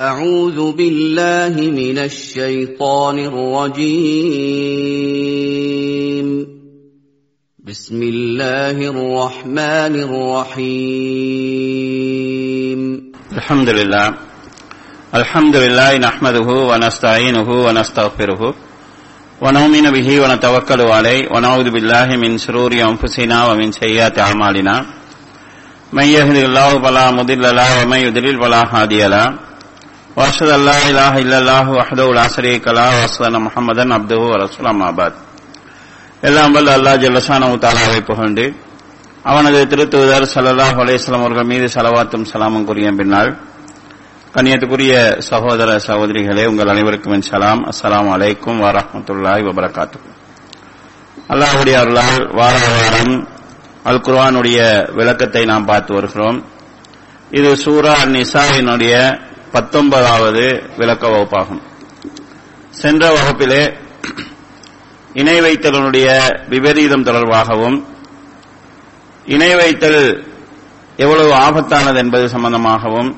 أعوذ بالله من الشيطان الرجيم. بسم الله الرحمن الرحيم. الحمد لله الحمد لله نحمده ونستعينه ونستغفره ونؤمن به ونتوكل عليه ونعوذ بالله من شرور أنفسنا ومن سيئات أعمالنا. من يهد الله فلا مضل له ومن يضلل فلا هادي له. واشهد ان لا اله الا الله وحده لا شريك له واشهد ان محمدا عبده ورسوله اما بعد எல்லாம் வல்ல அல்லாஹ் ஜல்லஷானஹு தஆலாவை புகழ்ந்து அவனது திருத்தூதர் ஸல்லல்லாஹு அலைஹி வஸல்லம் அவர்கள் மீது ஸலவாத்தும் ஸலாமும் கூறிய பின்னால் கண்ணியத்துக்குரிய சகோதர சகோதரிகளே உங்கள் அனைவருக்கும் என் சலாம் அஸ்ஸலாமு அலைக்கும் வரஹ்மத்துல்லாஹி வபரகாத்துஹு அல்லாஹ்வுடைய அருளால் வார வாரம் அல் குர்ஆனுடைய விளக்கத்தை நாம் பார்த்து வருகிறோம் இது சூரா நிசாவினுடைய பத்தொன்பதாவது விளக்க வகுப்பாகும். சென்ற வகுப்பிலே இணை வைத்தலனுடைய விபரீதம் தொடர்பாகவும் இணை வைத்தல் எவ்வளவு ஆபத்தானது என்பது சம்பந்தமாகவும்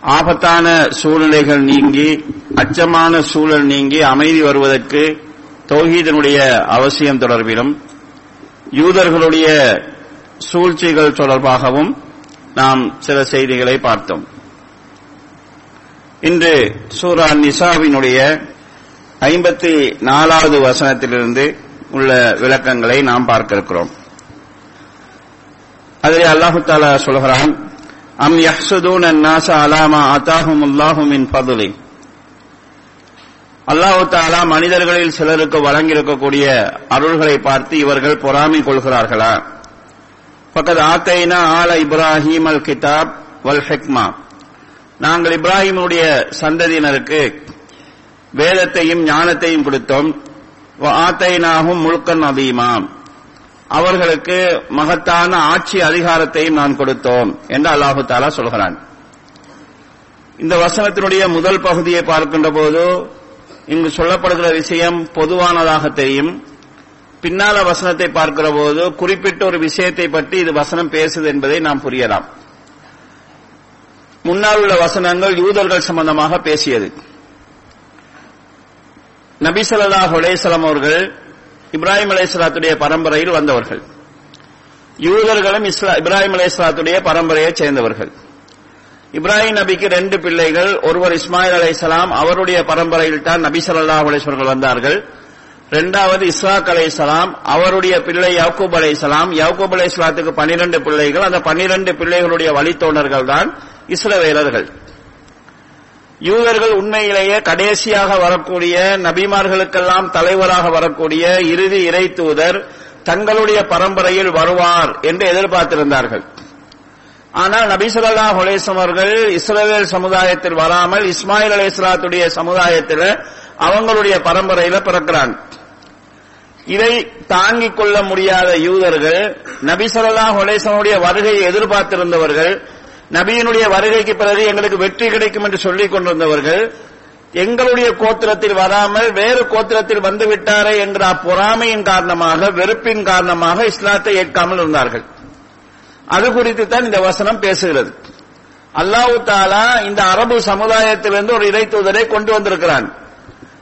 ஆபத்தான சூழ்நிலைகள் நீங்கி அச்சமான சூழல் நீங்கி அமைதி வருவதற்கு தௌஹீதனுடைய அவசியம் தொடர்பிலும் யூதர்களுடைய சூழ்ச்சிகள் தொடர்பாகவும் நாம் சில செய்திகளை பார்த்தோம். இன்று சூரா நிசாவினுடைய ஐம்பத்தி நாலாவது வசனத்திலிருந்து உள்ள விளக்கங்களை நாம் பார்க்க இருக்கிறோம் அதில் அல்லாஹு தாலா சொல்கிறான் அம் யஹ்சுதூன் அந்நாச அலாமா அத்தாஹும் அல்லாஹு பதுலி அல்லாஹு தாலா மனிதர்களில் சிலருக்கு வழங்கியிருக்கக்கூடிய அருள்களை பார்த்து இவர்கள் பொறாமை கொள்கிறார்களா? பக்கத்து ஆத்தைனா ஆல இப்ராஹிம் அல் கிதாப் வல் ஹெக்மா. நாங்கள் இப்ராஹிமுடைய சந்ததியினருக்கு வேதத்தையும் ஞானத்தையும் கொடுத்தோம். ஆத்தைனாகும் முழுக்கன் அதீமாம் அவர்களுக்கு மகத்தான ஆட்சி அதிகாரத்தையும் நான் கொடுத்தோம் என்று அல்லாஹு தாலா சொல்கிறான். இந்த வசனத்தினுடைய முதல் பகுதியை பார்க்கின்ற போது இங்கு சொல்லப்படுகிற விஷயம் பொதுவானதாக தெரியும். பின்னால வசனத்தை பார்க்கிற போது குறிப்பிட்ட ஒரு விஷயத்தை பற்றி இது வசனம் பேசுது என்பதை நாம் புரியலாம். முன்னால் உள்ள வசனங்கள் யூதர்கள் சம்பந்தமாக பேசியது. நபிசல்லா ஹுலேசலம் அவர்கள் இப்ராஹிம் அலேஸ்லாத்துடைய பரம்பரையில் வந்தவர்கள். யூதர்களும் இஸ்லா இப்ராஹிம் அலேஸ்லாத்துடைய பரம்பரையைச் சேர்ந்தவர்கள். இப்ராஹிம் நபிக்கு ரெண்டு பிள்ளைகள் ஒருவர் இஸ்மாயில் அலைசலாம் அவருடைய பரம்பரையில் தான் நபி சொல்லாஹ் அலேஸ்வர்கள் வந்தார்கள். இரண்டாவது இஸ்ராக் அலைசலாம் அவருடைய பிள்ளை யாக்கூப் அலைசலாம் யாக்கூப் அலைசலாத்துக்கு பனிரெண்டு பிள்ளைகள் அந்த பனிரெண்டு பிள்ளைகளுடைய வழித்தோழர்கள் தான் இஸ்ரவேலர்கள். யூதர்கள் உண்மையிலேயே கடைசியாக வரக்கூடிய நபிமார்களுக்கெல்லாம் தலைவராக வரக்கூடிய இறுதி இறை தூதர் தங்களுடைய பரம்பரையில் வருவார் என்று எதிர்பார்த்திருந்தார்கள். ஆனால் நபிசுல்லா ஹுலேசம் அவர்கள் இஸ்ரேல் சமுதாயத்தில் வராமல் இஸ்மாயில் அலி இஸ்லாத்துடைய சமுதாயத்தில் அவங்களுடைய பரம்பரையில பிறக்கிறாங்க இதை தாங்கிக் கொள்ள முடியாத யூதர்கள் நபிசல்லா ஹுலேசனுடைய வருகையை எதிர்பார்த்திருந்தவர்கள் நபியினுடைய வருகைக்கு பிறகு எங்களுக்கு வெற்றி கிடைக்கும் என்று சொல்லிக் கொண்டிருந்தவர்கள் எங்களுடைய கோத்திரத்தில் வராமல் வேறு கோத்திரத்தில் வந்து விட்டாரே என்ற பொறாமையின் காரணமாக வெறுப்பின் காரணமாக இஸ்லாத்தை ஏற்காமல் இருந்தார்கள். அது குறித்து தான் இந்த வசனம் பேசுகிறது. அல்லாஹு தாலா இந்த அரபு சமுதாயத்திலிருந்து ஒரு இறை தூதரை கொண்டு வந்திருக்கிறான்.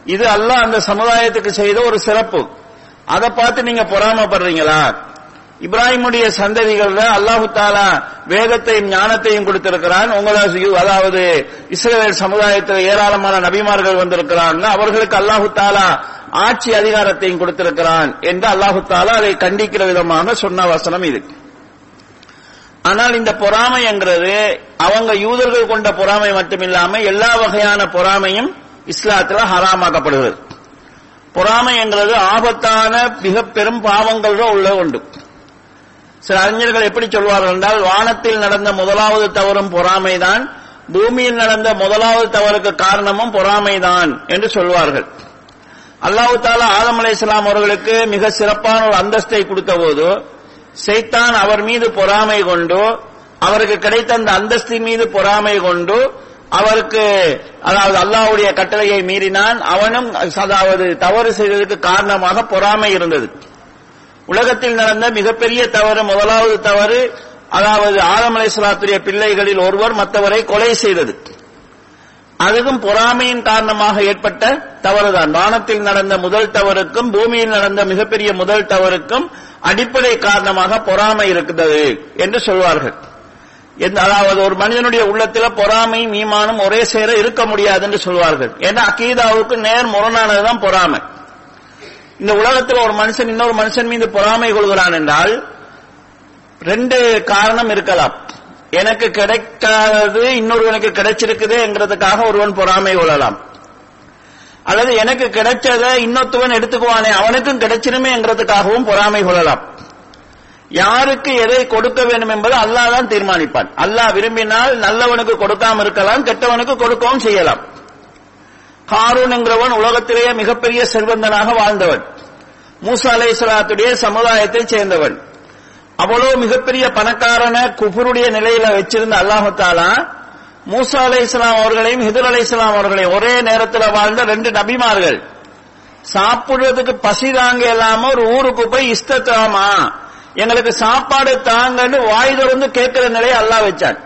இது அல்லாஹ் அந்த சமுதாயத்துக்கு செய்த ஒரு சிறப்பு. அதை பார்த்து நீங்க பொறாமப்படுறீங்களா? இப்ராஹிமுடைய சந்ததிகள் அல்லாஹு தாலா வேதத்தையும் ஞானத்தையும் கொடுத்திருக்கிறான். உங்களை அதாவது இஸ்ரேல் சமுதாயத்தில் ஏராளமான நபிமார்கள் வந்திருக்கிறான் அவர்களுக்கு அல்லாஹு தாலா ஆட்சி அதிகாரத்தையும் கொடுத்திருக்கிறான் என்று அல்லாஹு தாலா அதை கண்டிக்கிற விதமாக சொன்ன வசனம் இது. ஆனால் இந்த பொறாமைங்கிறது அவங்க யூதர்கள் கொண்ட பொறாமை மட்டுமில்லாம எல்லா வகையான பொறாமையும் இஸ்லாத்துல ஹராமாக்கப்படுகிறது. பொறாமை என்கிறது ஆபத்தான மிக பெரும் பாவங்கள் உள்ள உண்டு சில அறிஞர்கள் எப்படி சொல்வார்கள் என்றால் வானத்தில் நடந்த முதலாவது தவறும் பொறாமைதான் பூமியில் நடந்த முதலாவது தவறுக்கு காரணமும் பொறாமைதான் என்று சொல்வார்கள். அல்லாஹு தாலா ஆதம் அலை இஸ்லாம் அவர்களுக்கு மிக சிறப்பான ஒரு அந்தஸ்தை கொடுத்த போது செய்தான் அவர் மீது பொறாமை கொண்டு அவருக்கு கிடைத்த அந்த அந்தஸ்தின் மீது பொறாமை கொண்டு அவருக்கு அதாவது அல்லாவுடைய கட்டளையை மீறினான் அவனும் அதாவது தவறு செய்ததற்கு காரணமாக பொறாமை இருந்தது. உலகத்தில் நடந்த மிகப்பெரிய தவறு முதலாவது தவறு அதாவது ஆதம் அலைஹிஸ்ஸலாத்துடைய பிள்ளைகளில் ஒருவர் மற்றவரை கொலை செய்தது. அதுவும் பொறாமையின் காரணமாக ஏற்பட்ட தவறுதான். வானத்தில் நடந்த முதல் தவறுக்கும் பூமியில் நடந்த மிகப்பெரிய முதல் தவறுக்கும் அடிப்படை காரணமாக பொறாமை இருக்கிறது என்று சொல்வார்கள். அதாவது ஒரு மனிதனுடைய உள்ளத்துல பொறாமை மீமானம் ஒரே சேர இருக்க முடியாது என்று சொல்வார்கள். ஏன்னா அக்கீதாவுக்கு நேர் முரணானதுதான் பொறாமை. இந்த உலகத்தில் ஒரு மனுஷன் இன்னொரு மனுஷன் மீது பொறாமை கொள்கிறான் என்றால் ரெண்டு காரணம் இருக்கலாம். எனக்கு கிடைக்காதது இன்னொருவனுக்கு கிடைச்சிருக்குது என்கிறதுக்காக ஒருவன் பொறாமை கொள்ளலாம். அல்லது எனக்கு கிடைச்சதை இன்னொருத்தவன் எடுத்துக்குவானே அவனுக்கும் கிடைச்சிருமேங்கிறதுக்காகவும் பொறாமை கொள்ளலாம். யாருக்கு எதை கொடுக்க வேண்டும் என்பது அல்லாஹ் தான் தீர்மானிப்பான். அல்லாஹ் விரும்பினால் நல்லவனுக்கு கொடுக்காம இருக்கலாம் கெட்டவனுக்கு கொடுக்கவும் செய்யலாம். காரூன் என்கிறவன் உலகத்திலேயே மிகப்பெரிய செல்வந்தனாக வாழ்ந்தவன். மூசா அலைஹிஸ்ஸலாத்துடைய சமுதாயத்தைச் சேர்ந்தவன். அவ்வளவு மிகப்பெரிய பணக்காரன குபுருடைய நிலையில வச்சிருந்த அல்லாஹாலா மூசா அலை இஸ்லாம் அவர்களையும் ஹிதர் அலை இஸ்லாம் அவர்களையும் ஒரே நேரத்தில் வாழ்ந்த ரெண்டு நபிமார்கள். சாப்பிடுறதுக்கு பசி தாங்க இல்லாம ஒரு ஊருக்கு போய் இஷ்டத்தாமா எங்களுக்கு சாப்பாடு தாங்கன்னு வாய் திறந்து கேட்கிற நிலையை அல்லாஹ் வச்சான்.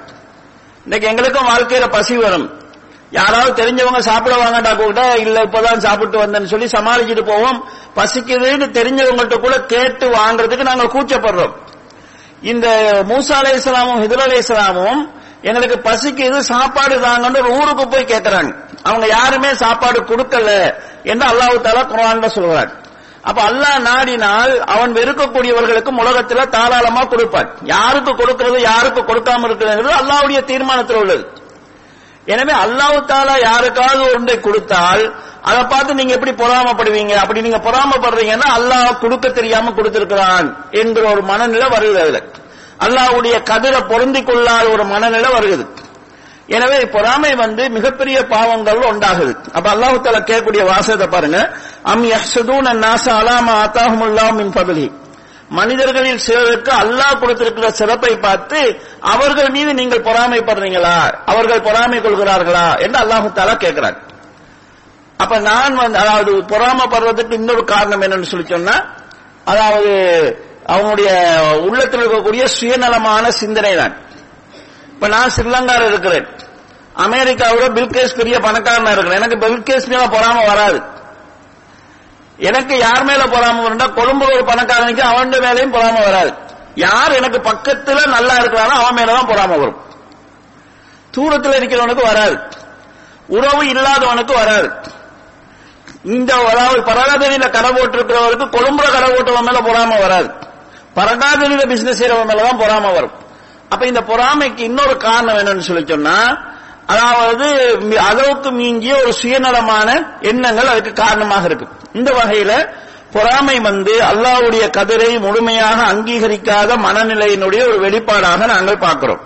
இன்னைக்கு எங்களுக்கும் வாழ்க்கையில பசி வரும். யாராவது தெரிஞ்சவங்க சாப்பிட வாங்கடா கூட இல்ல இப்பதான் சாப்பிட்டு வந்தேன்னு சொல்லி சமாளிச்சுட்டு போவோம். பசிக்குதுன்னு தெரிஞ்சவங்கள்ட்ட கூட கேட்டு வாங்குறதுக்கு நாங்க கூச்சப்படுறோம். இந்த மூசா அலை இஸ்லாமும் ஹிதுல் அலை இஸ்லாமும் எங்களுக்கு பசிக்குது சாப்பாடு தாங்கன்னு ஒரு ஊருக்கு போய் கேட்கறாங்க அவங்க யாருமே சாப்பாடு கொடுக்கல என்று அல்லாஹு தாலா குரான்ல சொல்கிறார் அப்ப அல்லாஹ் நாடினால் அவன் வெறுக்கக்கூடியவர்களுக்கு உலகத்துல தாராளமா கொடுப்பான். யாருக்கு கொடுக்கிறது யாருக்கு கொடுக்காம இருக்கிறது அல்லாவுடைய தீர்மானத்தில் உள்ளது. எனவே அல்லாஹு தாலா யாருக்காவது ஒன்றை கொடுத்தால் அதை பார்த்து நீங்க எப்படி பொறாமப்படுவீங்க? அப்படி நீங்க பொறாமப்படுறீங்கன்னா அல்லாஹ் கொடுக்க தெரியாம கொடுத்திருக்கிறான் என்கிற ஒரு மனநிலை வருகிறது அதுல. அல்லாஹுடைய கதிரை பொருந்தி கொள்ளாத ஒரு மனநிலை வருகிறது எனவே பொறாமை வந்து மிகப்பெரிய பாவங்கள் உண்டாகுது. அப்ப அல்லாஹு தாலா கேட்கக்கூடிய வாசகத்தை பாருங்க. அம் யஹ்சதூன் அந்நாச அலாமா ஆத்தாஹுமுல்லாஹ் மின் ஃபதலி. மனிதர்களில் சிலருக்கு அல்லாஹ் கொடுத்திருக்கிற சிறப்பை பார்த்து அவர்கள் மீது நீங்கள் பொறாமைப்படுறீங்களா? அவர்கள் பொறாமை கொள்கிறார்களா? என்று அல்லாஹு தாலா கேட்கிறார் அப்ப நான் வந்து அதாவது பொறாமப்படுறதுக்கு இன்னொரு காரணம் என்னன்னு சொல்லி சொன்னா அதாவது அவங்களுடைய உள்ளத்தில் இருக்கக்கூடிய சுயநலமான சிந்தனை தான். இப்ப நான் ஸ்ரீலங்காவில் இருக்கிறேன். அமெரிக்காவோட பில்கேஸ் பெரிய பணக்காரனா இருக்கிறேன். எனக்கு பில்கேஸ் மேல பொறாம வராது. எனக்கு யார் மேல பொறாம வரும்னா கொழும்புல ஒரு பணக்காரனுக்கு அவன் மேலையும் பொறாம வராது. யார் எனக்கு பக்கத்துல நல்லா இருக்கிறானோ அவன் மேலதான் பொறாம வரும். தூரத்தில் இருக்கிறவனுக்கு வராது. உறவு இல்லாதவனுக்கு வராது. இந்த அதாவது பரகாதனியில கடை போட்டிருக்கிறவருக்கு கொழும்புல கடை போட்டவன் மேல பொறாம வராது. பரகாதனியில பிசினஸ் செய்யறவன் மேலதான் பொறாம வரும். அப்ப இந்த பொறாமைக்கு இன்னொரு காரணம் என்னன்னு சொல்லி சொன்னா அதாவது அளவுக்கு மீங்கிய ஒரு சுயநலமான எண்ணங்கள் அதுக்கு காரணமாக இருக்கு. இந்த வகையில பொறாமை வந்து அல்லாவுடைய கதிரை முழுமையாக அங்கீகரிக்காத மனநிலையினுடைய ஒரு வெளிப்பாடாக நாங்கள் பார்க்கிறோம்.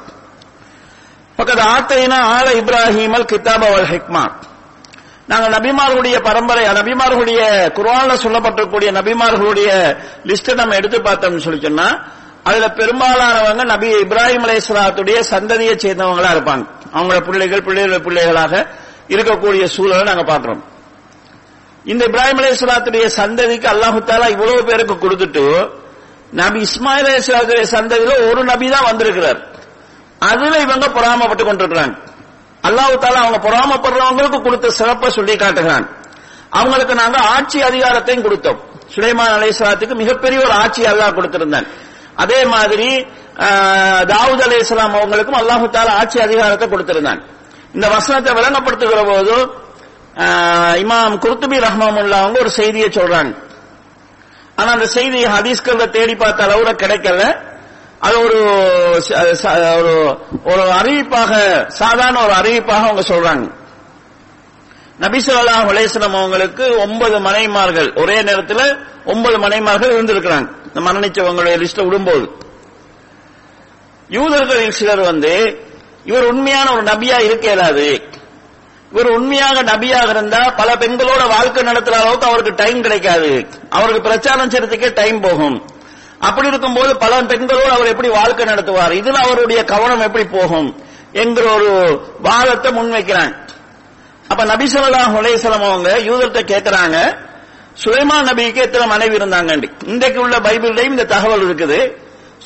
பக்கத்து ஆத்தைனா ஆல இப்ராஹிமல் கிதாப் அவல் ஹிக்மா. நாங்கள் நபிமார்களுடைய பரம்பரை நபிமார்களுடைய குரான்ல சொல்லப்பட்டிருக்கக்கூடிய நபிமார்களுடைய லிஸ்ட் நம்ம எடுத்து பார்த்தோம்னு சொல்லி சொன்னா அதுல பெரும்பாலானவங்க நபி இப்ராஹிம் அலைஹிஸ்ஸலாத்துடைய சந்ததியை சேர்ந்தவங்களா இருப்பாங்க. அவங்களோட பிள்ளைகள் பிள்ளைகள் பிள்ளைகளாக இருக்கக்கூடிய சூழலை நாங்க பார்க்கிறோம். இந்த இப்ராஹிம் அலேஸ்வலாத்துடைய சந்ததிக்கு அல்லாஹு தாலா இவ்வளவு பேருக்கு கொடுத்துட்டு நபி இஸ்மாயில் அலேஸ்வலாத்துடைய சந்ததியில ஒரு நபி தான் வந்திருக்கிறார். அதுல இவங்க பொறாமப்பட்டு கொண்டிருக்கிறாங்க. அல்லாஹு தாலா அவங்க பொறாமப்படுறவங்களுக்கு கொடுத்த சிறப்பை சொல்லி காட்டுகிறான். அவங்களுக்கு நாங்க ஆட்சி அதிகாரத்தையும் கொடுத்தோம். சுலைமான் அலேஸ்வலாத்துக்கு மிகப்பெரிய ஒரு ஆட்சி அல்லாஹ் கொடுத்திருந்தான். அதே மாதிரி ஆஹ், தாவூத் இஸ்லாம் அவங்களுக்கும் அல்லாஹு தாலா ஆட்சி அதிகாரத்தை கொடுத்திருந்தான். இந்த வசனத்தை விளங்கப்படுத்துகிற போது இமாம் குர்துபி ரஹ்மமுல்லா அவங்க ஒரு செய்தியை சொல்றாங்க. ஆனா அந்த செய்தி ஹதீஸ்கள்ல தேடி பார்த்த அளவுல கிடைக்கல. அது ஒரு ஒரு ஒரு அறிவிப்பாக சாதாரண ஒரு அறிவிப்பாக அவங்க சொல்றாங்க. நபிசுல்லா ஸல்லல்லாஹு அவங்களுக்கு ஒன்பது மனைமார்கள் ஒரே நேரத்தில் ஒன்பது மனைமார்கள் இருந்திருக்கிறாங்க. இந்த மரணிச்சவங்களுடைய லிஸ்ட விடும்போது. யூதர்களில் சிலர் வந்து இவர் உண்மையான ஒரு நபியா இருக்க இயலாது. இவர் உண்மையாக நபியாக இருந்தா பல பெண்களோட வாழ்க்கை நடத்துற அளவுக்கு அவருக்கு டைம் கிடைக்காது. அவருக்கு பிரச்சாரம் செய்யறதுக்கே டைம் போகும். அப்படி இருக்கும்போது பல பெண்களோடு அவர் எப்படி வாழ்க்கை நடத்துவார்? இதுல அவருடைய கவனம் எப்படி போகும்? என்கிற ஒரு வாதத்தை முன்வைக்கிறாங்க அப்ப நபி ஸல்லல்லாஹு அலைஹி அவங்க யூதர்கிட்ட கேட்கிறாங்க சுலைமான் நபிக்கு எத்தனை மனைவி இருந்தாங்க இன்றைக்கு உள்ள பைபிள்லையும் இந்த தகவல் இருக்குது.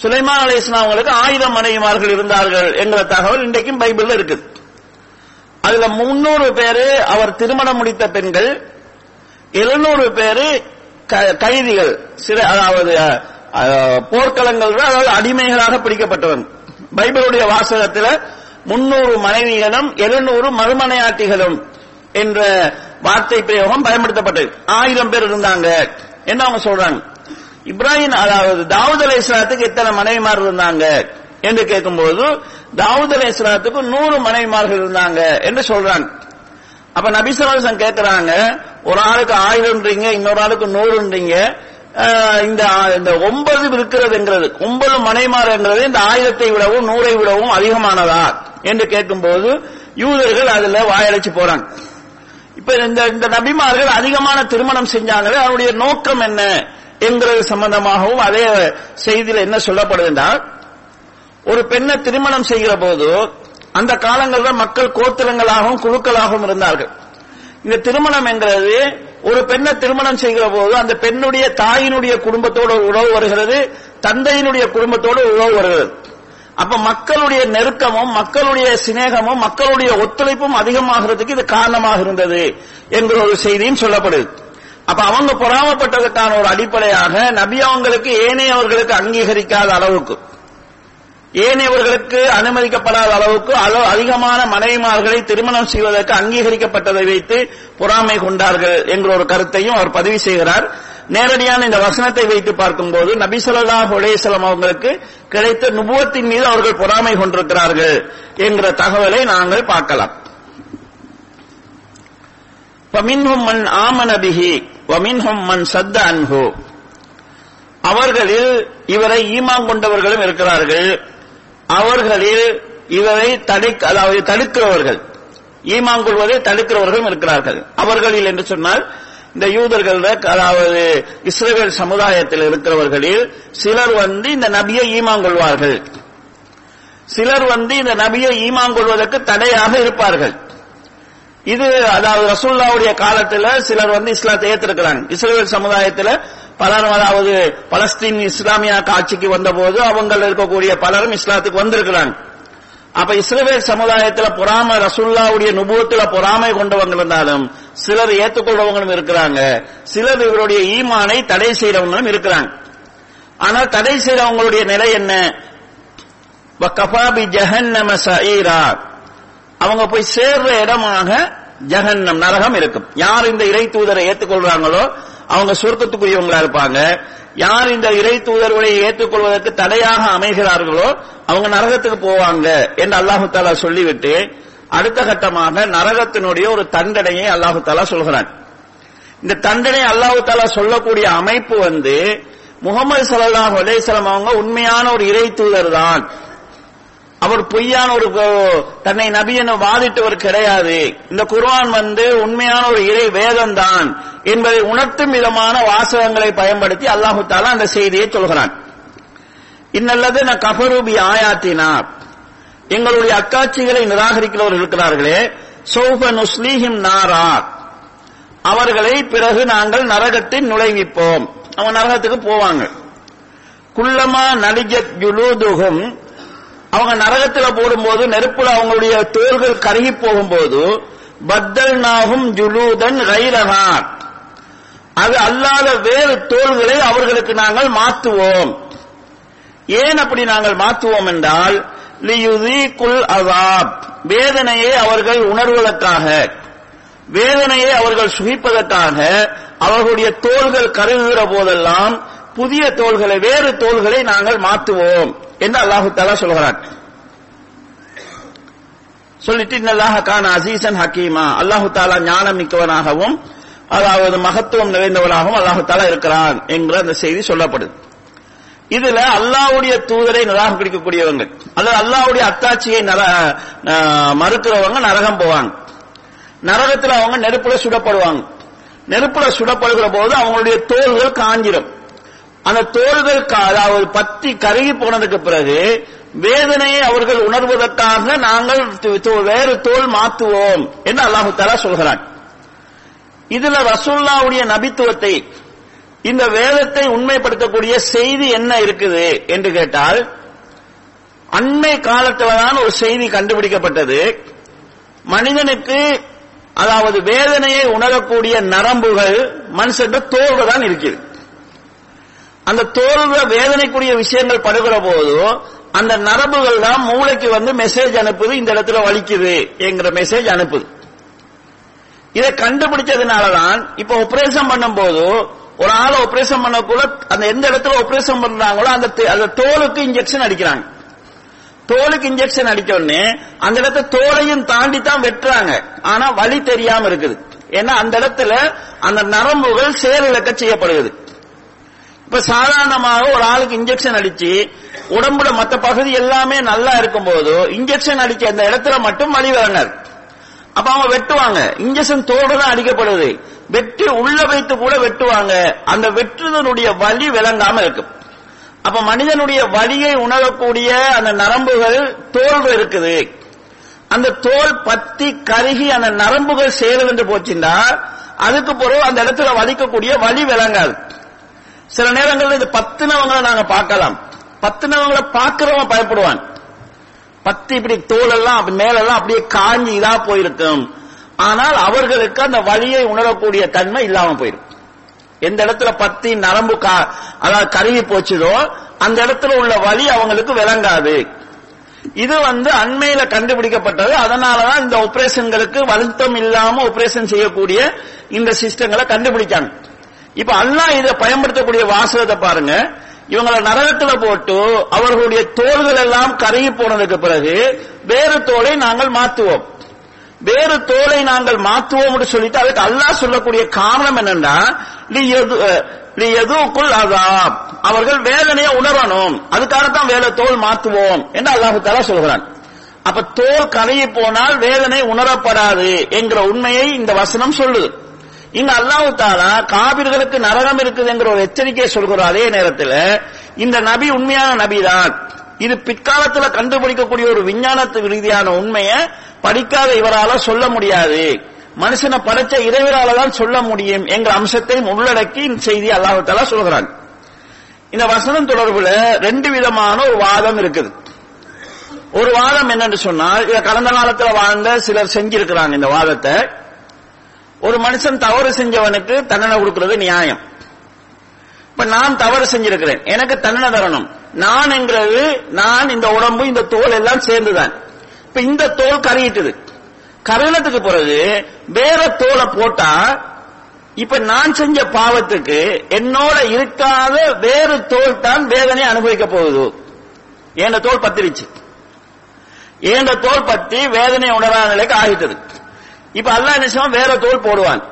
சுலைமான் அலேஸ்லாம் அவங்களுக்கு ஆயிரம் மனைவிமார்கள் இருந்தார்கள் என்கிற தகவல் இன்றைக்கும் பைபிள்ல இருக்குது. அதுல முன்னூறு பேரு அவர் திருமணம் முடித்த பெண்கள் எழுநூறு பேரு க- கைதிகள் சில அதாவது போர்க்களங்கள் அதாவது அடிமைகளாக பிடிக்கப்பட்டவன். பைபிளுடைய வாசகத்தில் முன்னூறு மனைவிகளும் எழுநூறு மறுமனையாட்டிகளும் என்ற வார்த்தை பிரயோகம் பயன்படுத்தப்பட்டது. ஆயிரம் பேர் இருந்தாங்க. என்ன அவங்க சொல்றாங்க? இப்ராஹிம் அதாவது தாவூத் அலை இஸ்லாத்துக்கு எத்தனை மனைவிமார் இருந்தாங்க? என்று கேட்கும்போது தாவூத் அலி இஸ்லாத்துக்கு நூறு மனைவிமார்கள் இருந்தாங்க என்று சொல்றாங்க அப்ப நபிசலாசன் கேட்கிறாங்க ஒரு ஆளுக்கு ஆயிரம்ன்றீங்க இன்னொரு ஆளுக்கு நூறுன்றீங்க. அஹ், இந்த இந்த ஒன்பது இருக்கிறதுங்கிறது ஒன்பது மனைமாறுங்கிறது இந்த ஆயிரத்தை விடவும் நூறை விடவும் அதிகமானதா? என்று கேட்கும்போது யூதர்கள் அதுல வாயடைச்சு போறாங்க. இப்ப இந்த இந்த நபிமார்கள் அதிகமான திருமணம் செஞ்சாங்களே அவருடைய நோக்கம் என்ன? என்கிறது சம்பந்தமாகவும் அதே செய்தியில் என்ன சொல்லப்படுது என்றால் ஒரு பெண்ணை திருமணம் செய்கிற போது அந்த காலங்களில் மக்கள் கோத்திரங்களாகவும் குழுக்களாகவும் இருந்தார்கள். இந்த திருமணம் என்கிறது ஒரு பெண்ணை திருமணம் செய்கிற போது அந்த பெண்ணுடைய தாயினுடைய குடும்பத்தோடு உறவு வருகிறது தந்தையினுடைய குடும்பத்தோடு உறவு வருகிறது. அப்ப மக்களுடைய நெருக்கமும் மக்களுடைய சிநேகமும் மக்களுடைய ஒத்துழைப்பும் அதிகமாகிறதுக்கு இது காரணமாக இருந்தது என்கிற ஒரு செய்தியும் சொல்லப்படுது. அப்ப அவங்க பொறாமப்பட்டதற்கான ஒரு அடிப்படையாக நபி அவங்களுக்கு ஏனையவர்களுக்கு அங்கீகரிக்காத அளவுக்கு. ஏனையவர்களுக்கு அனுமதிக்கப்படாத அளவுக்கு அளவு அதிகமான மனைவிமார்களை திருமணம் செய்வதற்கு அங்கீகரிக்கப்பட்டதை வைத்து பொறாமை கொண்டார்கள் என்ற ஒரு கருத்தையும் அவர் பதிவு செய்கிறார். நேரடியான இந்த வசனத்தை வைத்து பார்க்கும்போது நபிசல்லா ஸல்லல்லாஹு அவங்களுக்கு கிடைத்த நுபுவத்தின் மீது அவர்கள் பொறாமை கொண்டிருக்கிறார்கள் என்கிற தகவலை நாங்கள் பார்க்கலாம். ஃபமின்ஹும் மன் ஆமன வமின்ஹும் மன் சத்த அன்ஹு. அவர்களில் இவரை ஈமான் கொண்டவர்களும் இருக்கிறார்கள். அவர்களில் இவரை தடுக்க அதாவது தடுக்கிறவர்கள் ஈமான் கொள்வதை தடுக்கிறவர்களும் இருக்கிறார்கள். அவர்களில் என்று சொன்னால் இந்த யூதர்கள் அதாவது இஸ்ரேல் சமுதாயத்தில் இருக்கிறவர்களில் சிலர் வந்து இந்த நபியை ஈமான் கொள்வார்கள். சிலர் வந்து இந்த நபியை ஈமான் கொள்வதற்கு தடையாக இருப்பார்கள். இது அதாவது ரசூல்லாவுடைய காலத்துல சிலர் வந்து இஸ்லாத்தை ஏற்றிருக்கிறாங்க இஸ்ரேல் சமுதாயத்துல பலரும் அதாவது பலஸ்தீன் இஸ்லாமிய ஆட்சிக்கு வந்தபோது அவங்க இருக்கக்கூடிய பலரும் இஸ்லாத்துக்கு வந்திருக்கிறாங்க. அப்ப இஸ்ரேல் சமுதாயத்துல பொறாம ரசுல்லாவுடைய நுபுவத்துல பொறாமை கொண்டவங்க இருந்தாலும் சிலர் ஏத்துக்கொள்றவங்களும் இருக்கிறாங்க. சிலர் இவருடைய ஈமானை தடை செய்யறவங்களும் இருக்கிறாங்க. ஆனால் தடை செய்யறவங்களுடைய நிலை என்ன? கபாபி ஜஹன்னம சஈரா அவங்க போய் சேர்ற இடமாக ஜஹன்னம் நரகம் இருக்கும். யார் இந்த இறை தூதரை ஏற்றுக்கொள்றாங்களோ அவங்க சொர்க்கத்துக்குரியவங்களா இருப்பாங்க. யார் இந்த இறை தூதர்களை ஏற்றுக்கொள்வதற்கு தடையாக அமைகிறார்களோ அவங்க நரகத்துக்கு போவாங்க என்று அல்லாஹு தாலா சொல்லிவிட்டு அடுத்த கட்டமாக நரகத்தினுடைய ஒரு தண்டனையை அல்லாஹு தாலா சொல்கிறான். இந்த தண்டனை அல்லாஹு தாலா சொல்லக்கூடிய அமைப்பு வந்து முகமது சல்லாஹ் அலேஸ்லாம் அவங்க உண்மையான ஒரு இறை தூதர் தான். அவர் பொய்யான ஒரு தன்னை நபி என வாதிட்டவர் கிடையாது. இந்த குர்ஆன் வந்து உண்மையான ஒரு இறை வேதம் தான் என்பதை உணர்த்தும் விதமான வாசகங்களை பயன்படுத்தி அல்லாஹு தாலா அந்த செய்தியை சொல்கிறான். இன்னல்லது நான் கபரூபி ஆயாத்தினா. எங்களுடைய அக்காட்சிகளை நிராகரிக்கிறவர்கள் இருக்கிறார்களே. சௌப நுஸ்லீஹிம் நாரா. அவர்களை பிறகு நாங்கள் நரகத்தில் நுழைவிப்போம். அவன் நரகத்துக்கு போவாங்க. குள்ளமா நடிஜத் ஜுலூதுகும் அவங்க நரகத்துல போடும்போது நெருப்புல அவங்களுடைய தோள்கள் கருகி போகும்போது பத்தல் நாகும் ஜுலூதன் கைரகா அது அல்லாத வேறு தோள்களை அவர்களுக்கு நாங்கள் மாற்றுவோம் ஏன் அப்படி நாங்கள் மாற்றுவோம் என்றால் லியுதீக்குல் அசாப். வேதனையை அவர்கள் உணர்வதற்காக. வேதனையை அவர்கள் சுகிப்பதற்காக அவர்களுடைய தோள்கள் கருகுகிற போதெல்லாம் புதிய தோள்களை வேறு தோள்களை நாங்கள் மாற்றுவோம் என்று அல்லாஹு தாலா சொல்கிறான்? சொல்லிட்டு இன்னல்லாஹ கான் அசீசன் ஹக்கீமா அல்லாஹு தாலா ஞானம் மிக்கவனாகவும் அதாவது மகத்துவம் நிறைந்தவனாகவும் அல்லாஹு தாலா இருக்கிறான் என்கிற அந்த செய்தி சொல்லப்படுது. இதுல அல்லாவுடைய தூதரை நிராகரிக்கக்கூடியவங்க அல்லது அல்லாவுடைய அத்தாட்சியை மறுக்கிறவங்க நரகம் போவாங்க. நரகத்தில் அவங்க நெருப்புல சுடப்படுவாங்க. நெருப்புல சுடப்படுகிற போது அவங்களுடைய தோள்கள் காஞ்சிடும் அந்த தோள்கள் அதாவது பத்தி கருகி போனதுக்கு பிறகு வேதனையை அவர்கள் உணர்வதற்காக நாங்கள் வேறு தோல் மாற்றுவோம் என்று அல்லாஹு தாலா சொல்கிறான். இதுல ரசூல்லாவுடைய நபித்துவத்தை இந்த வேதத்தை உண்மைப்படுத்தக்கூடிய செய்தி என்ன இருக்குது என்று கேட்டால் அண்மை காலத்தில்தான் ஒரு செய்தி கண்டுபிடிக்கப்பட்டது. மனிதனுக்கு அதாவது வேதனையை உணரக்கூடிய நரம்புகள் மனுஷன் தோல்ல தான் இருக்குது. அந்த தோல்ல வேதனைக்குரிய விஷயங்கள் படுகிற போது அந்த நரம்புகள் தான் மூளைக்கு வந்து மெசேஜ் அனுப்புது இந்த இடத்துல வலிக்குது என்கிற மெசேஜ் அனுப்புது. இதை கண்டுபிடிச்சதுனாலதான் இப்ப ஆபரேஷன் பண்ணும்போது ஒரு ஆளை ஆபரேஷன் பண்ணக்குள்ள அந்த எந்த இடத்துல ஆபரேஷன் பண்றாங்களோ அந்த அந்த தோலுக்கு இன்ஜெக்ஷன் அடிக்கிறாங்க. தோலுக்கு இன்ஜெக்ஷன் அடிச்ச உடனே அந்த இடத்த தோலையும் தாண்டி தான் வெட்டுறாங்க. ஆனா வலி தெரியாம இருக்குது. ஏன்னா அந்த இடத்துல அந்த நரம்புகள் செயலிழக்க செய்யப்படுகிறது. இப்ப சாதாரணமாக ஒரு ஆளுக்கு இன்ஜெக்ஷன் அடிச்சு உடம்புல மற்ற பகுதி எல்லாமே நல்லா இருக்கும் போது இன்ஜெக்ஷன் அடிச்ச அந்த இடத்துல மட்டும் வலி வழங்காது அப்ப அவங்க வெட்டுவாங்க. இன்ஜெக்ஷன் தோடு தான் அடிக்கப்படுது. வெட்டி உள்ள வைத்து கூட வெட்டுவாங்க. அந்த வெட்டுதனுடைய வலி விளங்காம இருக்கும். அப்ப மனிதனுடைய வலியை உணரக்கூடிய அந்த நரம்புகள் தோல் இருக்குது. அந்த தோல் பத்தி கருகி அந்த நரம்புகள் செயலென்று போச்சுன்னா அதுக்கு பிறகு அந்த இடத்துல வலிக்கக்கூடிய வலி விளங்காது. சில நேரங்களில் இது பத்துனவங்களை நாங்க பார்க்கலாம். பத்துனவங்களை பார்க்கிறவன் பயப்படுவான். பத்து இப்படி தோலெல்லாம் அப்படி மேலெல்லாம் அப்படியே காஞ்சி இதா போயிருக்கும். ஆனால் அவர்களுக்கு அந்த வலியை உணரக்கூடிய தன்மை இல்லாம போயிருக்கும் எந்த இடத்துல பத்தி நரம்பு கா அதாவது கருகி போச்சுதோ அந்த இடத்துல உள்ள வலி அவங்களுக்கு விளங்காது. இது வந்து அண்மையில கண்டுபிடிக்கப்பட்டது. அதனாலதான் இந்த ஆபரேஷன்களுக்கு வருத்தம் இல்லாம ஆபரேஷன் செய்யக்கூடிய இந்த சிஸ்டங்களை கண்டுபிடிச்சாங்க. இப்ப அல்லாஹ் இதை பயன்படுத்தக்கூடிய வாசகத்தை பாருங்க. இவங்களை நரகத்துல போட்டு அவர்களுடைய தோள்கள் எல்லாம் கருகி போனதுக்கு பிறகு வேறு தோலை நாங்கள் மாத்துவோம் வேறு தோலை நாங்கள் மாத்துவோம் சொல்லிட்டு அதுக்கு அல்லாஹ் சொல்லக்கூடிய காரணம் என்னன்னா அதாப் அவர்கள் வேதனையை உணரணும். அதுக்காகத்தான் வேலை தோல் மாத்துவோம் என்று அல்லாஹு தாலா சொல்கிறான். அப்ப தோல் கரையை போனால் வேதனை உணரப்படாது என்கிற உண்மையை இந்த வசனம் சொல்லுது. இங்க அல்லாஹு தாலா காபிர்களுக்கு நரகம் இருக்குது என்கிற ஒரு எச்சரிக்கையை சொல்கிறோம் அதே நேரத்தில் இந்த நபி உண்மையான நபிதான். இது பிற்காலத்துல கண்டுபிடிக்கக்கூடிய ஒரு விஞ்ஞானத்து ரீதியான உண்மையை படிக்காத இவரால சொல்ல முடியாது. மனுஷனை படைச்ச இறைவரால தான் சொல்ல முடியும் என்கிற அம்சத்தை உள்ளடக்கி இந்த செய்தி அல்லாஹு தாலா சொல்கிறான். இந்த வசனம் தொடர்புல ரெண்டு விதமான ஒரு வாதம் இருக்குது. ஒரு வாதம் என்னன்னு சொன்னால் இதை கடந்த காலத்துல வாழ்ந்த சிலர் செஞ்சிருக்கிறாங்க இந்த வாதத்தை. ஒரு மனுஷன் தவறு செஞ்சவனுக்கு தண்டனை கொடுக்கிறது நியாயம். இப்ப நான் தவறு செஞ்சிருக்கிறேன். எனக்கு தண்டனை தரணும். நான் என்கிறது நான் இந்த உடம்பு இந்த தோல் எல்லாம் சேர்ந்துதான். இப்ப இந்த தோல் கருகிட்டுது. கரணத்துக்கு பிறகு வேற தோலை போட்டா இப்ப நான் செஞ்ச பாவத்துக்கு என்னோட இருக்காத வேறு தோல் தான் வேதனை அனுபவிக்க போகுது. ஏண்ட தோல் பத்திருச்சு? ஏண்ட தோல் பத்தி வேதனை உணராத நிலைக்கு ஆகிட்டது? இப்ப அல்லா நிச்சயம் வேற தோல் போடுவான்.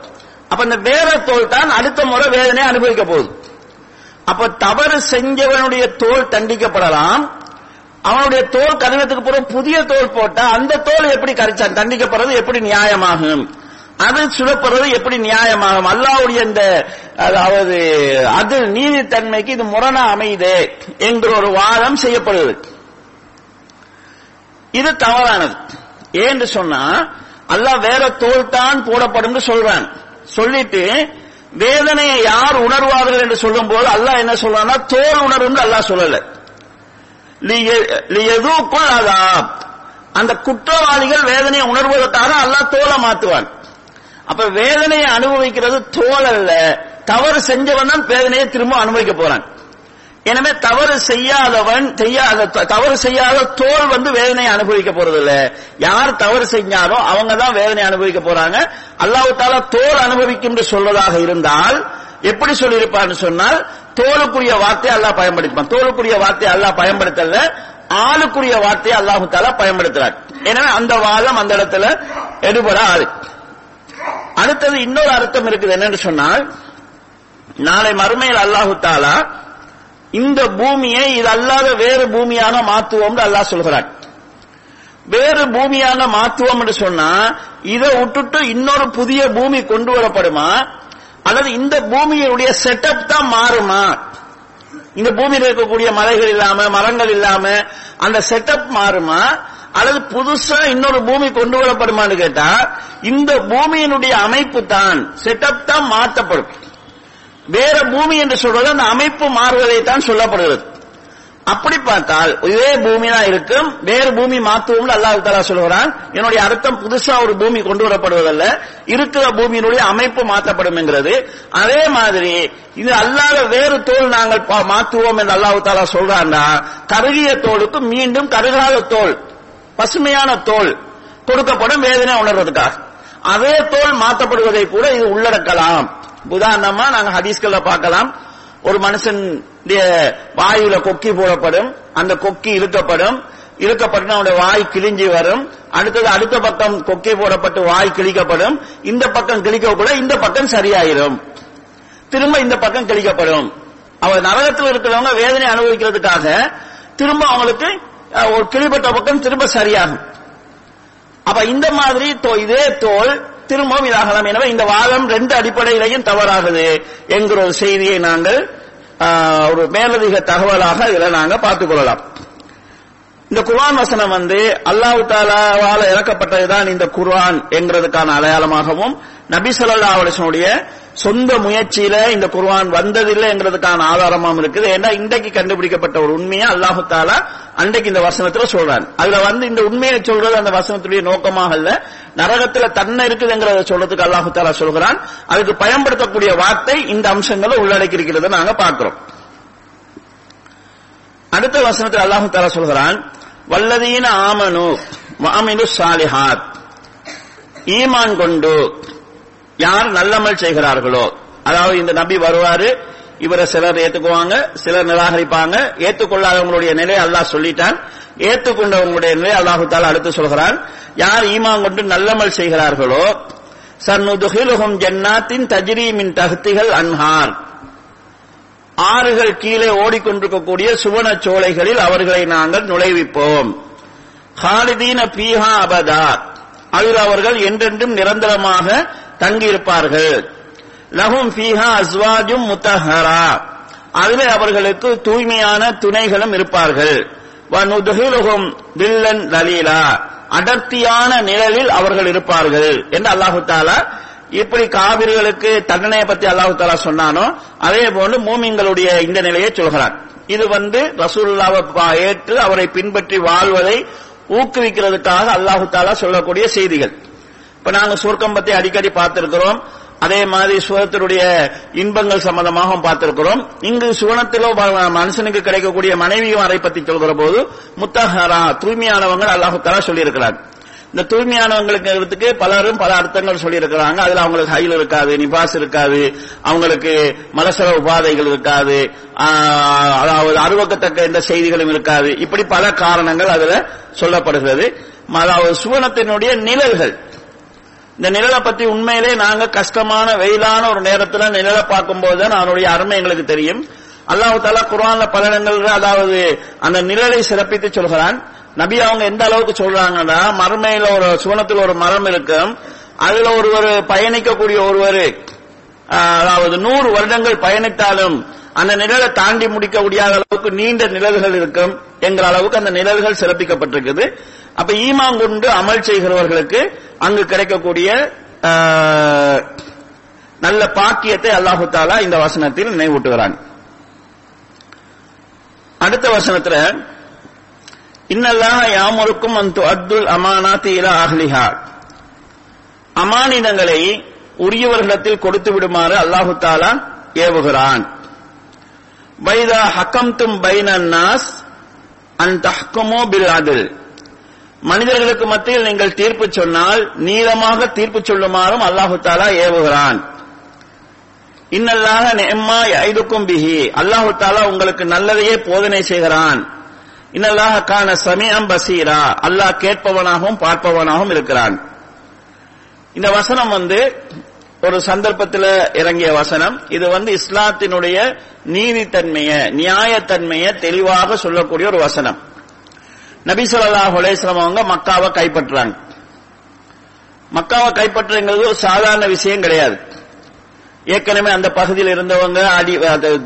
அப்ப இந்த வேற தோல் தான் அடுத்த முறை வேதனை அனுபவிக்க போகுது. அப்ப தவறு செஞ்சவனுடைய தோல் தண்டிக்கப்படலாம். அவனுடைய தோல் கடினத்துக்கு பிறகு புதிய தோல் போட்டா அந்த தோல் எப்படி கரைச்சான் தண்டிக்கப்படுறது எப்படி நியாயமாகும்? அது சுடப்படுறது எப்படி நியாயமாகும்? அல்லாவுடைய இந்த அதாவது அது நீதித்தன்மைக்கு இது முரணா அமையுது என்கிற ஒரு வாதம் செய்யப்படுது இது தவறானது. ஏன்னு சொன்னா அல்லாஹ் வேற தோல் தான் போடப்படும் சொல்றான். சொல்லிட்டு வேதனையை யார் உணர்வார்கள் என்று சொல்லும் போது அல்லாஹ் என்ன சொல்றான்னா தோல் உணர்வு அல்லாஹ் சொல்லல. எதுக்குள் அதாப். அந்த குற்றவாளிகள் வேதனையை உணர்வதற்காக அல்லாஹ் தோலை மாத்துவான். அப்ப வேதனையை அனுபவிக்கிறது தோல் அல்ல. தவறு செஞ்சவன் தான் வேதனையை திரும்ப அனுபவிக்க போறான். எனவே தவறு செய்யாதவன் செய்யாத தவறு செய்யாத தோல் வந்து வேதனையை அனுபவிக்க போறது இல்ல யார் தவறு செஞ்சாலும் அவங்க தான் வேதனை அனுபவிக்க போறாங்க. அல்லாஹு தோல் அனுபவிக்கும் என்று சொல்வதாக இருந்தால் எப்படி சொல்லியிருப்பான்னு சொன்னால் தோலுக்குரிய வார்த்தையை அல்லாஹ் பயன்படுத்திப்பான். தோலுக்குரிய வார்த்தையை அல்லாஹ் பயன்படுத்தல ஆளுக்குரிய வார்த்தையை அல்லாஹு தாலா பயன்படுத்துறார். எனவே அந்த வாதம் அந்த இடத்துல எடுபடாது. அடுத்தது இன்னொரு அர்த்தம் இருக்குது என்னன்னு சொன்னால் நாளை மறுமையில் அல்லாஹு தாலா இந்த பூமியை இது அல்லாத வேறு பூமியாக மாத்துவோம் அல்லாஹ் சொல்கிறான். வேறு பூமியாக மாத்துவோம் என்று சொன்னா இதை விட்டுட்டு இன்னொரு புதிய பூமி கொண்டு வரப்படுமா? அல்லது இந்த பூமியினுடைய செட்டப் தான் மாறுமா? இந்த பூமியில் இருக்கக்கூடிய மலைகள் இல்லாம மரங்கள் இல்லாம அந்த செட்டப் மாறுமா? அல்லது புதுசா இன்னொரு பூமி கொண்டு வரப்படுமான்னு கேட்டா இந்த பூமியினுடைய அமைப்பு தான் செட்டப் தான் மாற்றப்படும். வேற பூமி என்று சொல்வது அந்த அமைப்பு மாறுவதை தான் சொல்லப்படுகிறது. அப்படி பார்த்தால் இதே பூமி தான் இருக்கும் வேறு பூமி மாத்துவோம்னு அல்லாஹ் தாலா சொல்கிறான். என்னுடைய அர்த்தம் புதுசா ஒரு பூமி கொண்டு வரப்படுவதல்ல இருக்கிற பூமியினுடைய அமைப்பு மாற்றப்படும் என்கிறது. அதே மாதிரி இது அல்லாத வேறு தோல் நாங்கள் பா- மாற்றுவோம் என்று அல்லாஹ் தாலா சொல்றான்னா கருகிய தோலுக்கு மீண்டும் கருகாத தோல் பசுமையான தோல் கொடுக்கப்படும் வேதனை உணர்வதற்காக அதே தோல் மாற்றப்படுவதை கூட இது உள்ளடக்கலாம். உதாரணமா நாங்க ஹதீஸ்கள்ல பார்க்கலாம். ஒரு மனுஷன் வாயில கொக்கி போடப்படும். அந்த கொக்கி இழுக்கப்படும். இழுக்கப்பட்டு அவனுடைய வாய் கிழிஞ்சி வரும். அடுத்தது அடுத்த பக்கம் கொக்கி போடப்பட்டு வாய் கிழிக்கப்படும். இந்த பக்கம் கிழிக்க கூட இந்த பக்கம் சரியாயிரும். திரும்ப இந்த பக்கம் கிழிக்கப்படும். அவர் நரகத்தில் இருக்கிறவங்க வேதனை அனுபவிக்கிறதுக்காக திரும்ப அவங்களுக்கு ஒரு கிழிப்பட்ட பக்கம் திரும்ப சரியாகும். அப்ப இந்த மாதிரி இதே தோல் திரும்பவும் இதாகலாம். எனவே இந்த வாதம் ரெண்டு அடிப்படையிலையும் தவறாகுது என்கிற ஒரு செய்தியை நாங்கள் ஒரு மேலதிக தகவலாக இதில் நாங்கள் பார்த்துக் கொள்ளலாம். இந்த குர்ஆன் வசனம் வந்து அல்லாஹு தாலாவால் இறக்கப்பட்டதுதான் இந்த குர்ஆன் என்கிறதுக்கான அடையாளமாகவும் நபி சொல்லா அலைஹி சொந்த முயற்சியில இந்த குர்வான் வந்ததில்லை என்கிறதுக்கான ஆதாரமாகவும் இருக்குது. ஏன்னா இன்றைக்கு கண்டுபிடிக்கப்பட்ட ஒரு உண்மையை அல்லாஹு தாலா அன்றைக்கு இந்த வசனத்துல சொல்றான். அதுல வந்து இந்த உண்மையை சொல்றது அந்த வசனத்துடைய நோக்கமாக இல்ல. நரகத்துல தன்னை இருக்குதுங்கிறத சொல்றதுக்கு அல்லாஹு தாலா சொல்கிறான். அதுக்கு பயன்படுத்தக்கூடிய வார்த்தை இந்த அம்சங்களை உள்ளடக்கி இருக்கிறத நாங்க பார்க்கிறோம். அடுத்த வசனத்தில் அல்லாஹு தாலா சொல்கிறான் வல்லதீன ஆமனு வாமினு சாலிஹாத் ஈமான் கொண்டு யார் நல்லமல் செய்கிறார்களோ அதாவது இந்த நபி வருவாரு இவரை சிலர் ஏத்துக்குவாங்க சிலர் நிராகரிப்பாங்க ஏத்துக்கொள்ளாதவங்களுடைய நிலை அல்லாஹ் சொல்லிட்டான் ஏத்துக்கொண்டவங்களுடைய நிலை அல்லாஹு தாலா அடுத்து சொல்கிறான் யார் ஈமான் கொண்டு நல்லமல் செய்கிறார்களோ சன்னுதுகிலுகும் ஜன்னாத்தின் தஜ்ரீமின் தகுத்திகள் அன்ஹார். ஆறுகள் கீழே ஓடிக்கொண்டிருக்கக்கூடிய சுவன சோலைகளில் அவர்களை நாங்கள் நுழைவிப்போம். ஹாலிதீன பீஹா அபதா. அதில் அவர்கள் என்றென்றும் நிரந்தரமாக தங்கியிருப்பார்கள். லஹும் ஃபீஹா அஸ்வாஜும் முத்தஹரா. அதிலே அவர்களுக்கு தூய்மையான துணைகளும் இருப்பார்கள். வனுதுகிலுகும் தில்லன் லலீலா. அடர்த்தியான நிழலில் அவர்கள் இருப்பார்கள் என்று அல்லாஹு தாலா இப்படி காவிர்களுக்கு தண்டனையை பத்தி அல்லாஹு தாலா சொன்னானோ அதே போன்று மூமிங்களுடைய இந்த நிலையை சொல்கிறான். இது வந்து ரசூல்லாவை பா- ஏற்று அவரை பின்பற்றி வாழ்வதை ஊக்குவிக்கிறதுக்காக அல்லாஹு தாலா சொல்லக்கூடிய செய்திகள். இப்ப நாங்க சுருக்கம் பத்தி அடிக்கடி பார்த்திருக்கிறோம். அதே மாதிரி சுகத்தினுடைய இன்பங்கள் சம்பந்தமாகவும் பார்த்திருக்கிறோம். இங்கு சுவனத்திலோ மனுஷனுக்கு கிடைக்கக்கூடிய மனைவியும் வரை பத்தி சொல்கிற போது முத்தஹரா தூய்மையானவங்க அல்லாஹு சொல்லியிருக்கிறார். இந்த தூய்மையானவங்களுக்கு பலரும் பல அர்த்தங்கள் சொல்லியிருக்கிறாங்க. அதுல அவங்களுக்கு ஹைல் இருக்காது நிபாஸ் இருக்காது அவங்களுக்கு மலசர உபாதைகள் இருக்காது அதாவது அருவக்கத்தக்க எந்த செய்திகளும் இருக்காது. இப்படி பல காரணங்கள் அதுல சொல்லப்படுகிறது. அதாவது சுவனத்தினுடைய நிழல்கள். இந்த நிழலை பத்தி உண்மையிலே நாங்க கஷ்டமான வெயிலான ஒரு நேரத்துல நிழலை பார்க்கும்போது தான் அதனுடைய அருமை எங்களுக்கு தெரியும். அல்லாஹு தாலா குரான்ல பல இடங்கள்ல அதாவது அந்த நிழலை சிறப்பித்து சொல்கிறான். நபி அவங்க எந்த அளவுக்கு சொல்றாங்கன்னா மறுமையில ஒரு சுவனத்தில் ஒரு மரம் இருக்கும். அதுல ஒருவர் பயணிக்கக்கூடிய ஒருவர் ஆஹ், அதாவது நூறு வருடங்கள் பயணித்தாலும் அந்த நிழலை தாண்டி முடிக்க முடியாத அளவுக்கு நீண்ட நிழல்கள் இருக்கும் என்கிற அளவுக்கு அந்த நிழல்கள் சிறப்பிக்கப்பட்டிருக்குது. அப்ப ஈமான் கொண்டு அமல் செய்கிறவர்களுக்கு அங்கு கிடைக்கக்கூடிய ஆஹ், நல்ல பாக்கியத்தை அல்லாஹு தாலா இந்த வசனத்தில் நினைவூட்டுகிறான். அடுத்த வசனத்துல இன்னல்லாஹ யாமருக்கும் அப்துல் அத்துல் அமானாத்தி இலா அஹ்லிஹா. அமானிதங்களை உரியவர்களிடத்தில் கொடுத்து விடுமாறு அல்லாஹு தாலா ஏவுகிறான். வைதா ஹக்கம் தும் பைனாஸ் அன் தஹ்கமோ பில் அதில். மனிதர்களுக்கு மத்தியில் நீங்கள் தீர்ப்பு சொன்னால் நீளமாக தீர்ப்பு சொல்லுமாறும் அல்லாஹு தாலா ஏவுகிறான். இன்னல்லாக நெம்மா ஐதுக்கும் பிஹி. அல்லாஹு தாலா உங்களுக்கு நல்லதையே போதனை செய்கிறான். இன்னல்லாக காண சமயம் பசீரா. அல்லாஹ் கேட்பவனாகவும் பார்ப்பவனாகவும் இருக்கிறான். இந்த வசனம் வந்து ஒரு சந்தர்ப்பத்தில் இறங்கிய வசனம். இது வந்து இஸ்லாத்தினுடைய நீதித்தன்மையை நியாயத்தன்மையை தெளிவாக சொல்லக்கூடிய ஒரு வசனம். நபி சொல்லா ஹுலேஸ்லம் அவங்க மக்காவை கைப்பற்றுறாங்க. மக்காவை கைப்பற்றுங்கிறது ஒரு சாதாரண விஷயம் கிடையாது. ஏற்கனவே அந்த பகுதியில் இருந்தவங்க அடி அது,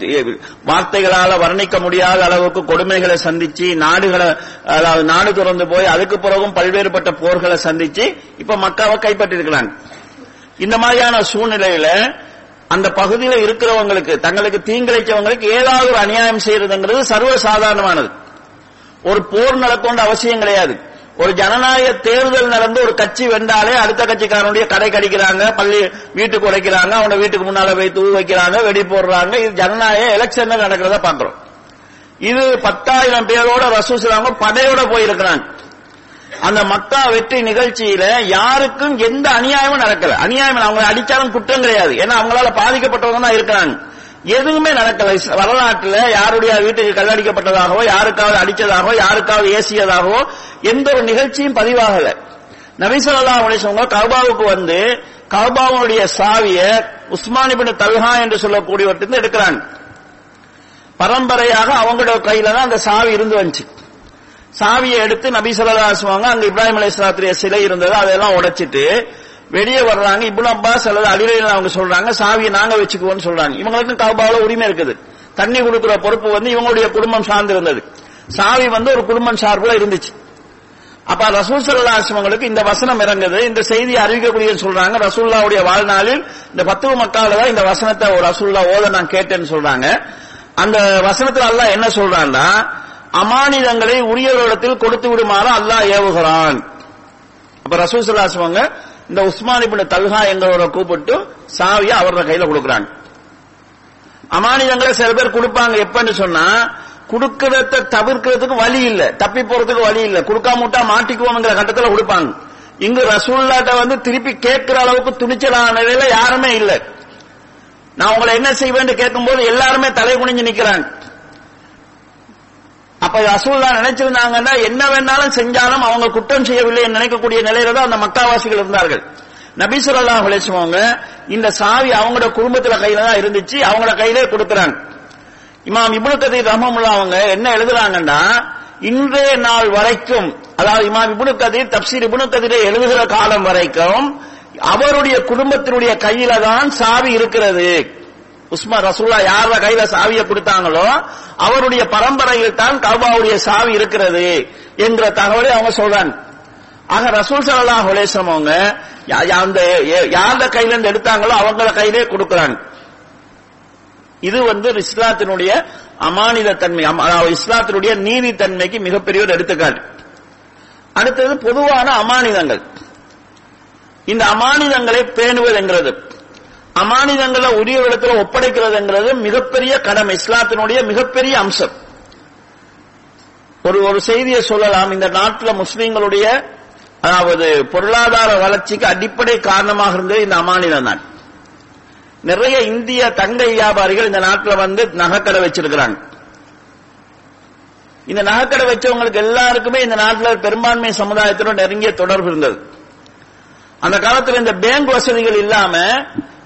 வார்த்தைகளால வர்ணிக்க முடியாத அளவுக்கு கொடுமைகளை சந்திச்சு நாடுகளை அதாவது நாடு துறந்து போய் அதுக்கு பிறகும் பல்வேறுபட்ட போர்களை சந்திச்சு இப்ப மக்காவை கைப்பற்றிருக்கிறாங்க. இந்த மாதிரியான சூழ்நிலையில அந்த பகுதியில் இருக்கிறவங்களுக்கு தங்களுக்கு தீங்கிழைச்சவங்களுக்கு ஏதாவது ஒரு அநியாயம் செய்யறதுங்கிறது சர்வ சாதாரணமானது. ஒரு போர் நடக்கொண்ட அவசியம் கிடையாது. ஒரு ஜனநாயக தேர்தல் நடந்து ஒரு கட்சி வென்றாலே அடுத்த கட்சிக்காரனுடைய கடை கடிக்கிறாங்க பள்ளி வீட்டுக்கு உடைக்கிறாங்க அவன வீட்டுக்கு முன்னால போய் தூ வைக்கிறாங்க வெடி போடுறாங்க. இது ஜனநாயக எலெக்ஷன் நடக்கிறத பாக்குறோம் இது பத்தாயிரம் பேரோட ரசூசலாங்க படையோட போயிருக்கிறாங்க. அந்த மக்கா வெற்றி நிகழ்ச்சியில யாருக்கும் எந்த அநியாயமும் நடக்கல. அநியாயம் அவங்க அடிச்சாலும் குற்றம் கிடையாது. ஏன்னா அவங்களால பாதிக்கப்பட்டவங்க தான் இருக்கிறாங்க. எதுவுமே நடக்கல. வரலாற்றுல யாருடைய வீட்டுக்கு கல்லடிக்கப்பட்டதாகவோ யாருக்காவது அடிச்சதாகவோ யாருக்காவது ஏசியதாகவோ எந்த ஒரு நிகழ்ச்சியும் பதிவாகல. நபிசல்லா அலிசவங்க கௌபாவுக்கு வந்து கௌபாவுடைய சாவிய உஸ்மானிபின் தல்ஹா என்று சொல்லக்கூடியவற்றிலிருந்து எடுக்கிறாங்க. பரம்பரையாக அவங்களோட கையில தான் அந்த சாவி இருந்து வந்துச்சு. சாவியை எடுத்து நபி ஸல்லல்லாஹு அங்க இப்ராஹிம் அலைஹிஸ்ஸலாத்துடைய சிலை இருந்தது அதெல்லாம் உடைச்சிட்டு வெளியே வர்றாங்க இபுல் அப்பாஸ் அல்லது அலிரையில் அவங்க சொல்றாங்க சாவியை நாங்க வச்சுக்குவோம்னு சொல்றாங்க. இவங்களுக்கும் கௌபாவுல உரிமை இருக்குது. தண்ணி கொடுக்கிற பொறுப்பு வந்து இவங்களுடைய குடும்பம் சார்ந்து இருந்தது சாவி வந்து ஒரு குடும்பம் சார்புல இருந்துச்சு. அப்ப ரசூசல்லா ஆசிரமங்களுக்கு இந்த வசனம் இறங்குது. இந்த செய்தி அறிவிக்கக்கூடிய சொல்றாங்க. ரசூல்லாவுடைய வாழ்நாளில் இந்த பத்து மக்கால தான் இந்த வசனத்தை ஒரு ரசூல்லா ஓத நான் கேட்டேன்னு சொல்றாங்க. அந்த வசனத்துல அல்லாஹ் என்ன சொல்றான்னா அமானிதங்களை உரியவரிடத்தில் கொடுத்து விடுமாறு அல்லாஹ் ஏவுகிறான். அப்ப ரசூசல்லா ஆசிரமங்க இந்த உஸ்மான் இப்படி தல்ஹா என்கிறவரை கூப்பிட்டு சாவியை அவரோட கையில கொடுக்குறாங்க. அமானிதங்களை சில பேர் கொடுப்பாங்க. எப்பன்னு சொன்னா கொடுக்கறத தவிர்க்கிறதுக்கு வழி இல்ல. தப்பி போறதுக்கு வழி இல்ல. கொடுக்காம விட்டா மாட்டிக்குவோம்ங்கிற கட்டத்துல கொடுப்பாங்க. இங்கு ரசூல்லாட்ட வந்து திருப்பி கேட்கிற அளவுக்கு துணிச்சலான நிலையில யாருமே இல்ல. நான் உங்களை என்ன செய்வேன்னு கேட்கும்போது எல்லாருமே தலை குனிஞ்சு நிக்கிறாங்க. அப்ப ரசூல்லா நினைச்சிருந்தாங்கன்னா என்ன வேணாலும் செஞ்சாலும் அவங்க குற்றம் செய்யவில்லை என்று நினைக்கக்கூடிய நிலையில தான் அந்த மக்காவாசிகள் இருந்தார்கள். நபி ஸல்லல்லாஹு அலைஹி இந்த சாவி அவங்களோட குடும்பத்துல கையில தான் இருந்துச்சு அவங்களோட கையிலே கொடுக்குறாங்க இமாம் இபுல் கதீர் ரஹ்மமுல்லா அவங்க என்ன எழுதுறாங்கன்னா இன்றைய நாள் வரைக்கும் அதாவது இமாம் இப்னு கதீர் தப்சீர் இப்னு கதீரை எழுதுகிற காலம் வரைக்கும் அவருடைய குடும்பத்தினுடைய கையில தான் சாவி இருக்கிறது. உஸ்மா ரசூல்லா யார கையில சாவியை கொடுத்தாங்களோ அவருடைய பரம்பரையில் தான் கபாவுடைய சாவி இருக்கிறது என்ற தகவலை அவங்க சொல்றாங்க. ஆக ரசூல் ஸல்லல்லாஹு ஹுலேசம் அவங்க அந்த யார கையில இருந்து எடுத்தாங்களோ அவங்கள கையிலே கொடுக்கறாங்க. இது வந்து இஸ்லாத்தினுடைய அமானித தன்மை இஸ்லாத்தினுடைய நீதி தன்மைக்கு மிகப்பெரிய ஒரு எடுத்துக்காட்டு. அடுத்தது பொதுவான அமானிதங்கள். இந்த அமானிதங்களை பேணுவதுங்கிறது அமானிதங்களை உரிய இடத்துல ஒப்படைக்கிறதுங்கிறது மிகப்பெரிய கடமை இஸ்லாத்தினுடைய மிகப்பெரிய அம்சம். ஒரு ஒரு செய்தியை சொல்லலாம். இந்த நாட்டில் முஸ்லீம்களுடைய அதாவது பொருளாதார வளர்ச்சிக்கு அடிப்படை காரணமாக இருந்தது இந்த அமானிதம் தான். நிறைய இந்திய தங்க வியாபாரிகள் இந்த நாட்டில் வந்து நகைக்கடை வச்சிருக்கிறாங்க. இந்த நகைக்கடை வச்சவங்களுக்கு எல்லாருக்குமே இந்த நாட்டில் பெரும்பான்மை சமுதாயத்தினோட நெருங்கிய தொடர்பு இருந்தது. அந்த காலத்துல இந்த பேங்க் வசதிகள் இல்லாம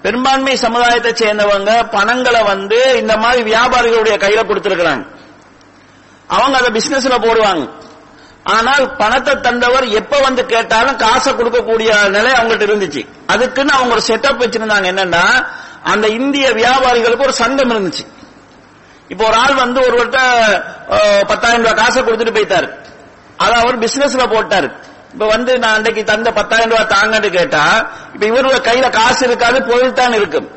பெரும்பான்மை சமுதாயத்தை சேர்ந்தவங்க பணங்களை வந்து இந்த மாதிரி வியாபாரிகளுடைய கையில கொடுத்திருக்கிறாங்க. அவங்க அதை பிசினஸ்ல போடுவாங்க. ஆனால் பணத்தை தந்தவர் எப்ப வந்து கேட்டாலும் காசை கொடுக்கக்கூடிய நிலை அவங்கள்ட்ட இருந்துச்சு. அதுக்குன்னு அவங்க ஒரு செட்டப் வச்சிருந்தாங்க என்னன்னா அந்த இந்திய வியாபாரிகளுக்கு ஒரு சங்கம் இருந்துச்சு. இப்போ ஒரு ஆள் வந்து ஒருவர்கிட்ட பத்தாயிரம் ரூபாய் காசை கொடுத்துட்டு போயிட்டாரு. அதை அவர் பிசினஸ்ல போட்டாரு. இப்ப வந்து நான் அன்றைக்கு தந்த பத்தாயிரம் ரூபாய் தாங்கன்னு கேட்டா இப்ப இவரோட கையில காசு இருக்காது பொருள் தான் இருக்கும்.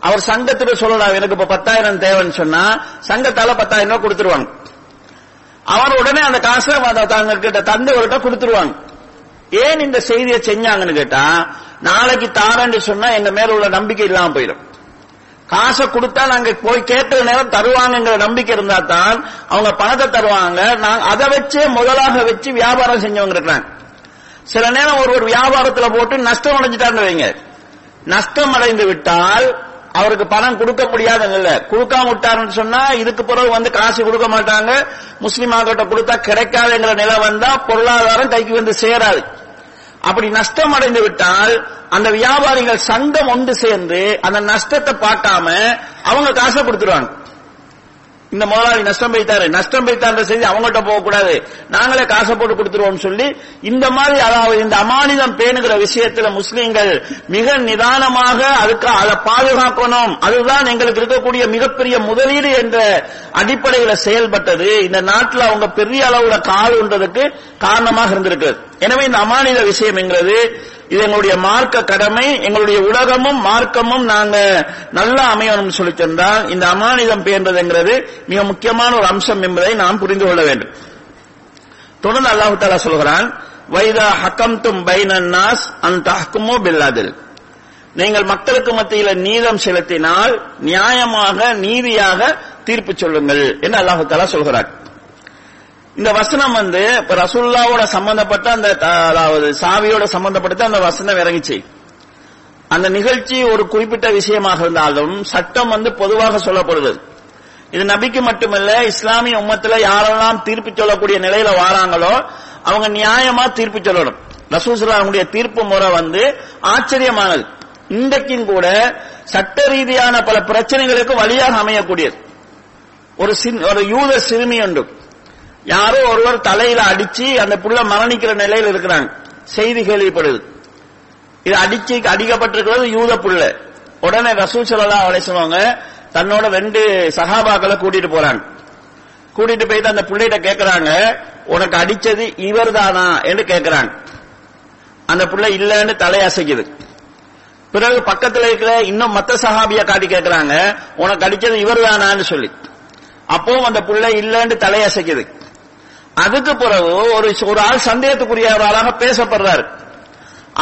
அவர் சங்கத்துல சொல்லலாம் எனக்கு இப்ப பத்தாயிரம் தேவைன்னு சொன்னா சங்கத்தால பத்தாயிரம் ரூபாய் கொடுத்துருவாங்க. அவர் உடனே அந்த காசை அந்த தாங்க கிட்ட தந்தவர்கிட்ட கொடுத்துருவாங்க. ஏன் இந்த செய்தியை செஞ்சாங்கன்னு கேட்டா நாளைக்கு தாரன்னு சொன்னா எங்க மேல உள்ள நம்பிக்கை இல்லாம போயிடும். காசை கொடுத்தா நாங்க போய் கேட்ட நேரம் தருவாங்கங்கிற நம்பிக்கை இருந்தா தான் அவங்க பணத்தை தருவாங்க. நாங்க அதை வச்சே முதலாக வச்சு வியாபாரம் செஞ்சவங்க இருக்கிறாங்க. சில நேரம் ஒரு ஒரு போட்டு நஷ்டம் அடைஞ்சிட்டான்னு வைங்க. நஷ்டம் அடைந்து விட்டால் அவருக்கு பணம் கொடுக்க முடியாதுங்க இல்ல கொடுக்காம விட்டாருன்னு சொன்னா இதுக்கு பிறகு வந்து காசு கொடுக்க மாட்டாங்க. முஸ்லீம் ஆகிட்ட கொடுத்தா கிடைக்காதுங்கிற நிலை வந்தா பொருளாதாரம் கைக்கு வந்து சேராது. அப்படி நஷ்டம் அடைந்து விட்டால் அந்த வியாபாரிகள் சங்கம் ஒன்று சேர்ந்து அந்த நஷ்டத்தை பார்க்காம அவங்க காசை கொடுத்துருவாங்க. இந்த முதலாளி நஷ்டம் வைத்தாரு நஷ்டம் போய்த்தான்ற செய்தி அவங்ககிட்ட போகக்கூடாது. நாங்களே காசை போட்டு கொடுத்துருவோம் சொல்லி இந்த மாதிரி அதாவது இந்த அமானிதம் பேணுகிற விஷயத்துல முஸ்லீம்கள் மிக நிதானமாக அதுக்கு அதை பாதுகாக்கணும். அதுதான் எங்களுக்கு இருக்கக்கூடிய மிகப்பெரிய முதலீடு என்ற அடிப்படையில செயல்பட்டது. இந்த நாட்டில் அவங்க பெரிய அளவுல கால் உண்டதுக்கு காரணமாக இருந்திருக்கு. எனவே இந்த அமானித விஷயம் என்கிறது இது எங்களுடைய மார்க்க கடமை எங்களுடைய உலகமும் மார்க்கமும் நாங்க நல்லா அமையணும் சொல்லி தந்தால் இந்த அமானிதம் பேன்றதுங்கிறது மிக முக்கியமான ஒரு அம்சம் என்பதை நாம் புரிந்து கொள்ள வேண்டும். தொடர்ந்து அல்லாஹு தாலா சொல்கிறான் வைதா ஹக்கம் தும் நாஸ் அன் ஹக்குமோ பில்லாதில். நீங்கள் மக்களுக்கு மத்தியில நீதம் செலுத்தினால் நியாயமாக நீதியாக தீர்ப்பு சொல்லுங்கள் என்று அல்லாஹு தாலா சொல்கிறார் இந்த வசனம் வந்து இப்ப ரசுல்லாவோட சம்பந்தப்பட்ட அந்த அதாவது சாவியோட சம்பந்தப்பட்ட அந்த வசனம் இறங்கிச்சு. அந்த நிகழ்ச்சி ஒரு குறிப்பிட்ட விஷயமாக இருந்தாலும் சட்டம் வந்து பொதுவாக சொல்லப்படுது. இது நபிக்கு மட்டுமல்ல இஸ்லாமிய உம்மத்துல யாரெல்லாம் தீர்ப்பு சொல்லக்கூடிய நிலையில வாராங்களோ அவங்க நியாயமா தீர்ப்பு சொல்லணும். ரசூசலாவுடைய தீர்ப்பு முறை வந்து ஆச்சரியமானது. இன்றைக்கும் கூட சட்ட ரீதியான பல பிரச்சனைகளுக்கு வழியாக அமையக்கூடியது. ஒரு சின்- ஒரு யூத சிறுமி ஒன்று யாரோ ஒருவர் தலையில அடிச்சு அந்த புள்ள மரணிக்கிற நிலையில் இருக்கிறாங்க. செய்தி கேள்விப்படுது. இது அடிச்சு அடிக்கப்பட்டிருக்கிறது யூத புள்ள. உடனே ரசூல் ஸல்லல்லாஹு அலைஹி சொல்லுவாங்க தன்னோட ரெண்டு சகாபாக்களை கூட்டிட்டு போறாங்க. கூட்டிட்டு போயிட்டு அந்த பிள்ளைகிட்ட கேட்கறாங்க உனக்கு அடிச்சது இவர்தானா? என்று கேக்குறாங்க. அந்த புள்ள இல்லன்னு தலையசைக்குது. பிறகு பக்கத்துல இருக்கிற இன்னும் மத்த சஹாபிய காட்டி கேட்கறாங்க உனக்கு அடிச்சது இவர் தானான்னு சொல்லி. அப்பவும் அந்த புள்ள இல்லன்னு தலையசைக்குது. அதுக்கு பிறகு ஒரு ஒரு ஆள் சந்தேகத்துக்குரிய ஒரு ஆளாக பேசப்படுறாரு.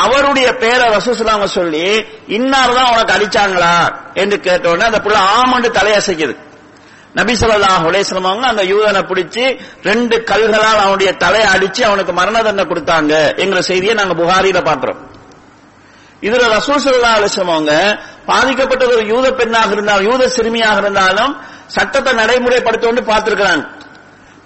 அவருடைய பேரை ரசூசலாம சொல்லி இன்னார் தான் உனக்கு அடிச்சாங்களா என்று கேட்ட உடனே அந்த புள்ள ஆமண்டு தலையசைக்குது. நபிசல்லா ஸல்லல்லாஹு அவங்க அந்த யூதனை பிடிச்சி ரெண்டு கல்களால் அவனுடைய தலையை அடிச்சு அவனுக்கு மரண தண்டனை கொடுத்தாங்க என்கிற செய்தியை நாங்க புகாரியில பாக்குறோம் இதுல ரசூல் ஸல்லல்லாஹு அலைஹி அவங்க பாதிக்கப்பட்டது ஒரு யூத பெண்ணாக இருந்தாலும் யூத சிறுமியாக இருந்தாலும் சட்டத்தை நடைமுறைப்படுத்த பார்த்திருக்கிறாங்க.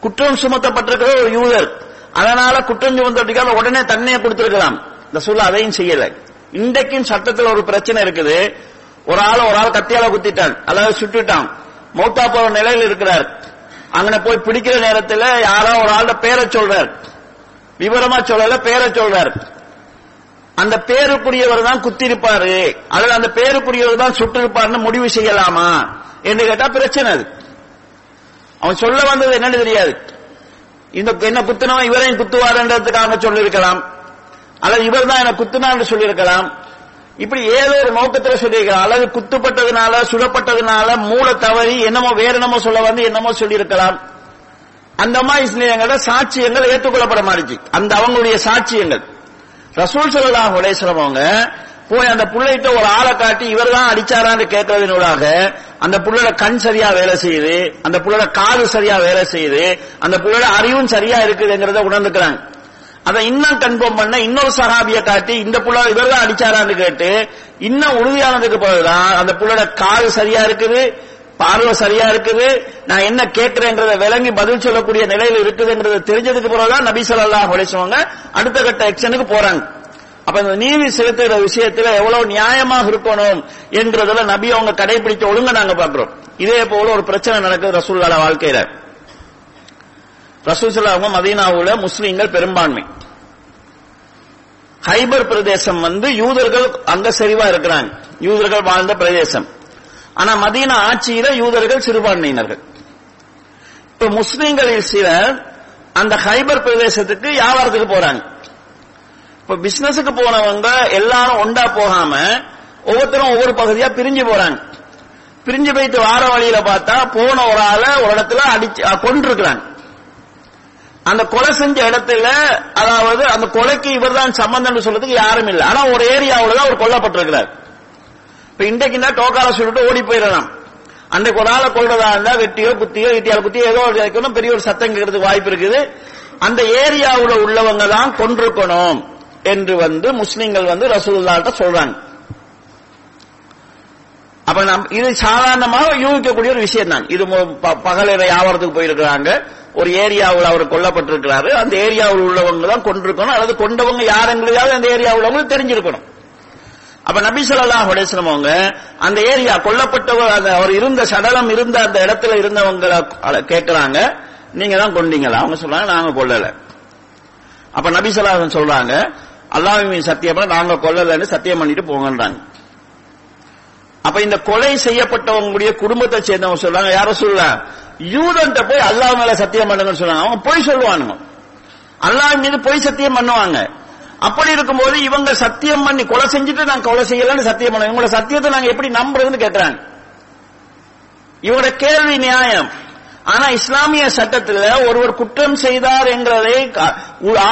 குற்றம் சுமத்தப்பட்டிருக்கிற ஒரு யூதர். அதனால குற்றம் சுமத்தப்பட்டிருக்காம உடனே தன்னையை கொடுத்திருக்கலாம். சூழல் அதையும் செய்யல. இன்றைக்கும் சட்டத்தில் ஒரு பிரச்சனை இருக்குது. ஒரு ஆள் ஒரு ஆள் கத்தியால குத்திட்டான் அதாவது சுட்டுட்டான். மௌத்தா போற நிலையில் இருக்கிறார். அங்கன போய் பிடிக்கிற நேரத்தில் யாரோ ஒரு ஆளோட பேரை சொல்றார். விவரமா சொல்லல பேரை சொல்றார். அந்த பேருக்குரியவர் தான் குத்திருப்பாரு. அல்லது அந்த பேருக்குரியவர் தான் சுட்டிருப்பாருன்னு முடிவு செய்யலாமா? என்று கேட்டா பிரச்சனை அது. அவன் சொல்ல வந்தது என்னன்னு தெரியாது. இந்த என்ன குத்துனவன் இவரையும் குத்துவாருன்றதுக்காக சொல்லியிருக்கலாம். அல்லது இவர் தான் என்ன குத்துனான்னு சொல்லியிருக்கலாம். இப்படி ஏதோ ஒரு நோக்கத்தில் சொல்லியிருக்கலாம். அல்லது குத்துப்பட்டதுனால சுடப்பட்டதுனால மூல தவறி என்னமோ வேற என்னமோ சொல்ல வந்து என்னமோ சொல்லியிருக்கலாம். அந்த மாதிரி விஷயங்கள சாட்சியங்கள் ஏற்றுக்கொள்ளப்பட மாட்டுச்சு. அந்த அவங்களுடைய சாட்சியங்கள். ரசூல் சொல்லலாம் அலைஹி வஸல்லம் அவங்க போய் அந்த புள்ளைகிட்ட ஒரு ஆளை காட்டி இவர் தான் அடிச்சாரான்னு கேட்கறதுனூடாக அந்த புள்ளோட கண் சரியா வேலை செய்யுது அந்த புள்ளோட காது சரியா வேலை செய்யுது அந்த புள்ளோட அறிவும் சரியா இருக்குதுங்கிறத உணர்ந்துக்கிறாங்க. அதை இன்னும் கன்ஃபார்ம் பண்ண இன்னொரு சஹாபிய காட்டி இந்த புள்ள இவர் தான் அடிச்சாரான்னு கேட்டு இன்னும் உறுதியானதுக்கு பிறகுதான் அந்த புள்ளோட காது சரியா இருக்குது பார்வை சரியா இருக்குது நான் என்ன கேட்கிறேன்றத விளங்கி பதில் சொல்லக்கூடிய நிலையில் இருக்குதுங்கிறது தெரிஞ்சதுக்கு பிறகுதான் நபி ஸல்லல்லாஹு அலைஹி அடுத்த கட்ட ஆக்ஷனுக்கு போறாங்க. அப்ப இந்த நீதி செலுத்துகிற விஷயத்துல எவ்வளவு நியாயமாக இருக்கணும் என்றதுல நபி அவங்க கடைபிடிச்ச ஒழுங்க நாங்க பாக்குறோம் இதே போல ஒரு பிரச்சனை நடக்குது ரசூல்லால வாழ்க்கையில. ரசூல் மதீனாவுல முஸ்லீம்கள் பெரும்பான்மை. ஹைபர் பிரதேசம் வந்து யூதர்கள் அங்க செறிவா இருக்கிறாங்க. யூதர்கள் வாழ்ந்த பிரதேசம். ஆனா மதீனா ஆட்சியில யூதர்கள் சிறுபான்மையினர்கள். இப்ப முஸ்லீம்களில் சிலர் அந்த ஹைபர் பிரதேசத்துக்கு வியாபாரத்துக்கு போறாங்க. இப்ப பிசினஸுக்கு போனவங்க எல்லாரும் ஒண்டா போகாம ஒவ்வொருத்தரும் ஒவ்வொரு பகுதியா பிரிஞ்சு போறாங்க. பிரிஞ்சு போயிட்டு வார வழியில பார்த்தா போன ஒரு ஆளை ஒரு இடத்துல அடிச்சு கொண்டிருக்கிறாங்க அந்த கொலை செஞ்ச இடத்துல அதாவது அந்த கொலைக்கு இவர் தான் சம்பந்தம் சொல்றதுக்கு யாரும் இல்லை. ஆனா ஒரு ஏரியாவில் தான் அவர் கொல்லப்பட்டிருக்கிறார். இப்ப இன்றைக்கு தான் டோக்கால சொல்லிட்டு ஓடி போயிடலாம். அன்றைக்கு ஒரு ஆளை கொள்றதா இருந்தா வெட்டியோ குத்தியோ இட்டியால் குத்தியோ ஏதோ ஒரு பெரிய ஒரு சத்தம் கேட்கறதுக்கு வாய்ப்பு இருக்குது. அந்த ஏரியாவுல உள்ளவங்க தான் கொண்டிருக்கணும் என்று வந்து முஸ்லிம்கள் வந்து ரசூல்லாட்ட சொல்றாங்க. அப்ப நம் இது சாதாரணமாக யூகிக்கக்கூடிய ஒரு விஷயம் தான். இது மு- பகலிர வியாபாரத்துக்கு போயிருக்கிறாங்க. ஒரு ஏரியாவில் அவர் கொல்லப்பட்டிருக்கிறாரு. அந்த ஏரியாவில் உள்ளவங்க தான் கொண்டிருக்கணும். அல்லது கொண்டவங்க யாருங்கிறதாவது அந்த ஏரியா உள்ளவங்களுக்கு தெரிஞ்சிருக்கணும். அப்ப நபி ஸல்லல்லாஹு அலைஹி அவங்க அந்த ஏரியா கொல்லப்பட்டவர் அந்த அவர் இருந்த சடலம் இருந்த அந்த இடத்துல இருந்தவங்களை கேட்கிறாங்க நீங்க தான் கொண்டீங்களா? அவங்க சொல்றாங்க நாங்க கொல்லல. அப்ப நபி ஸல்லல்லாஹு சொல்றாங்க அல்லாஹ்வின் சத்தியம் நாங்க கொல்லலன்னு சத்தியம் பண்ணிட்டு போங்கன்றாங்க. அப்ப இந்த கொலை செய்யப்பட்டவங்களுடைய குடும்பத்தை சேர்ந்தவங்க சொல்றாங்க யார சொல்ல யூதன்ட்ட போய் அல்லாஹ் மேல சத்தியம் பண்ணுங்கன்னு சொல்றாங்க. அவங்க போய் சொல்லுவானுங்க. அல்லாஹ் மீது பொய் சத்தியம் பண்ணுவாங்க. அப்படி இருக்கும்போது இவங்க சத்தியம் பண்ணி கொலை செஞ்சுட்டு நான் கொலை செய்யலன்னு சத்தியம் பண்ணுவோம் இவங்களோட சத்தியத்தை நாங்க எப்படி நம்புறதுன்னு கேட்கறாங்க இவரோட கேள்வி நியாயம். ஆனா இஸ்லாமிய சட்டத்தில் ஒருவர் குற்றம் செய்தார் என்கிறதை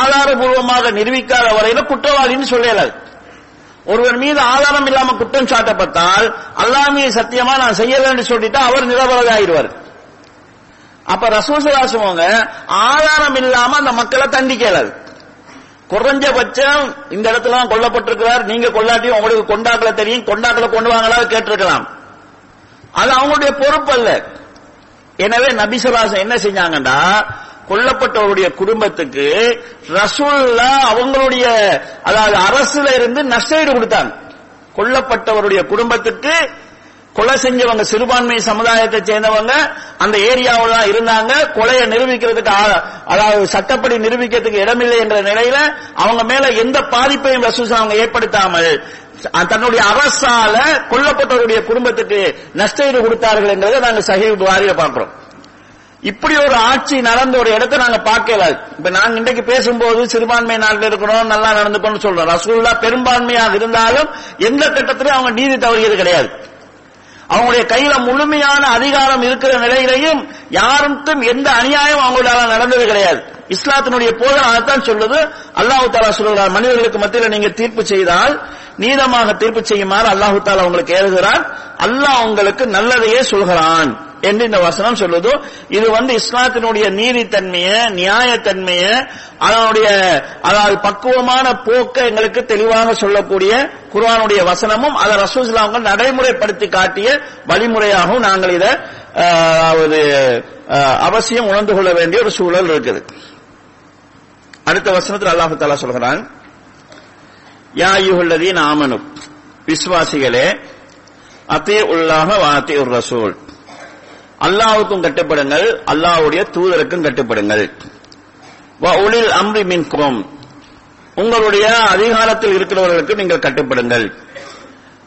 ஆதாரபூர்வமாக நிரூபிக்காத வரையில குற்றவாளின்னு சொல்லலாது ஒருவர் மீது ஆதாரம் இல்லாம குற்றம் சாட்டப்பட்டால் அல்லாமிய சத்தியமா நான் செய்யலன்னு சொல்லிட்டா அவர் நிரபராதி ஆயிடுவார் அப்ப ரசூசலாசுவங்க ஆதாரம் இல்லாம அந்த மக்களை தண்டிக்கலாது குறைஞ்சபட்சம் இந்த இடத்துல கொல்லப்பட்டிருக்கிறார். நீங்க கொள்ளாட்டியும் உங்களுக்கு கொண்டாக்களை தெரியும். கொண்டாக்களை கொண்டு வாங்களா கேட்டிருக்கலாம். அது அவங்களுடைய பொறுப்பு அல்ல எனவே நபிசுலாசம் என்ன செஞ்சாங்கன்னா கொல்லப்பட்டவருடைய குடும்பத்துக்கு ரசூல்லா அவங்களுடைய அதாவது அரசுல இருந்து நஷ்டஈடு கொடுத்தாங்க. கொல்லப்பட்டவருடைய குடும்பத்துக்கு கொலை செஞ்சவங்க சிறுபான்மை சமுதாயத்தை சேர்ந்தவங்க அந்த ஏரியாவில் தான் இருந்தாங்க. கொலையை நிரூபிக்கிறதுக்கு அதாவது சட்டப்படி நிரூபிக்கிறதுக்கு இடமில்லை என்ற நிலையில அவங்க மேல எந்த பாதிப்பையும் ரசூசா அவங்க ஏற்படுத்தாமல் தன்னுடைய அரசால கொல்லப்பட்டவருடைய குடும்பத்துக்கு நஷ்டஈடு கொடுத்தார்கள் என்றதை நாங்க சஹீஹ் புகாரில பார்க்கிறோம். இப்படி ஒரு ஆட்சி நடந்த ஒரு இடத்தை நாங்க பார்க்கல. இப்ப நாங்க இன்றைக்கு பேசும்போது சிறுபான்மை நாட்டில் இருக்கிறோம் நல்லா நடந்துக்கணும்னு சொல்றோம். ரசூல்லா பெரும்பான்மையாக இருந்தாலும் எந்த கட்டத்திலும் அவங்க நீதி தவறியது கிடையாது. அவங்களுடைய கையில முழுமையான அதிகாரம் இருக்கிற நிலையிலையும் யாருக்கும் எந்த அநியாயம் அவங்களால நடந்தது கிடையாது. இஸ்லாத்தினுடைய போதனை அதைத்தான் சொல்லுது. அல்லாஹு தாலா சொல்லுகிறார் மனிதர்களுக்கு மத்தியில் நீங்க தீர்ப்பு செய்தால் நீதமாக தீர்ப்பு செய்யுமாறு அல்லாஹு தாலா உங்களுக்கு ஏறுகிறான் அல்லாஹ் உங்களுக்கு நல்லதையே சொல்கிறான். என்று இந்த வசனம் சொல்லுதோ. இது வந்து இஸ்லாத்தினுடைய நீதித்தன்மைய நியாயத்தன்மைய அதனுடைய அதாவது பக்குவமான போக்கை எங்களுக்கு தெளிவாக சொல்லக்கூடிய குர்வானுடைய வசனமும் அதை ரசூஸ்லாங்க நடைமுறைப்படுத்தி காட்டிய வழிமுறையாகவும் நாங்கள் இதை ஆஹ், அவசியம் உணர்ந்து கொள்ள வேண்டிய ஒரு சூழல் இருக்குது. அடுத்த வசனத்தில் அல்லாஹு தாலா சொல்கிறான் யா யுஹல்லதீன் ஆமனு விசுவாசிகளே அத்தே உள்ளாக வாத்தே ஒரு ரசூல். அல்லாவுக்கும் கட்டுப்படுங்கள் அல்லாஹ்வுடைய தூதருக்கும் கட்டுப்படுங்கள். வ அம்ரி மின்கும். உங்களுடைய அதிகாரத்தில் இருக்கிறவர்களுக்கு நீங்கள் கட்டுப்படுங்கள்.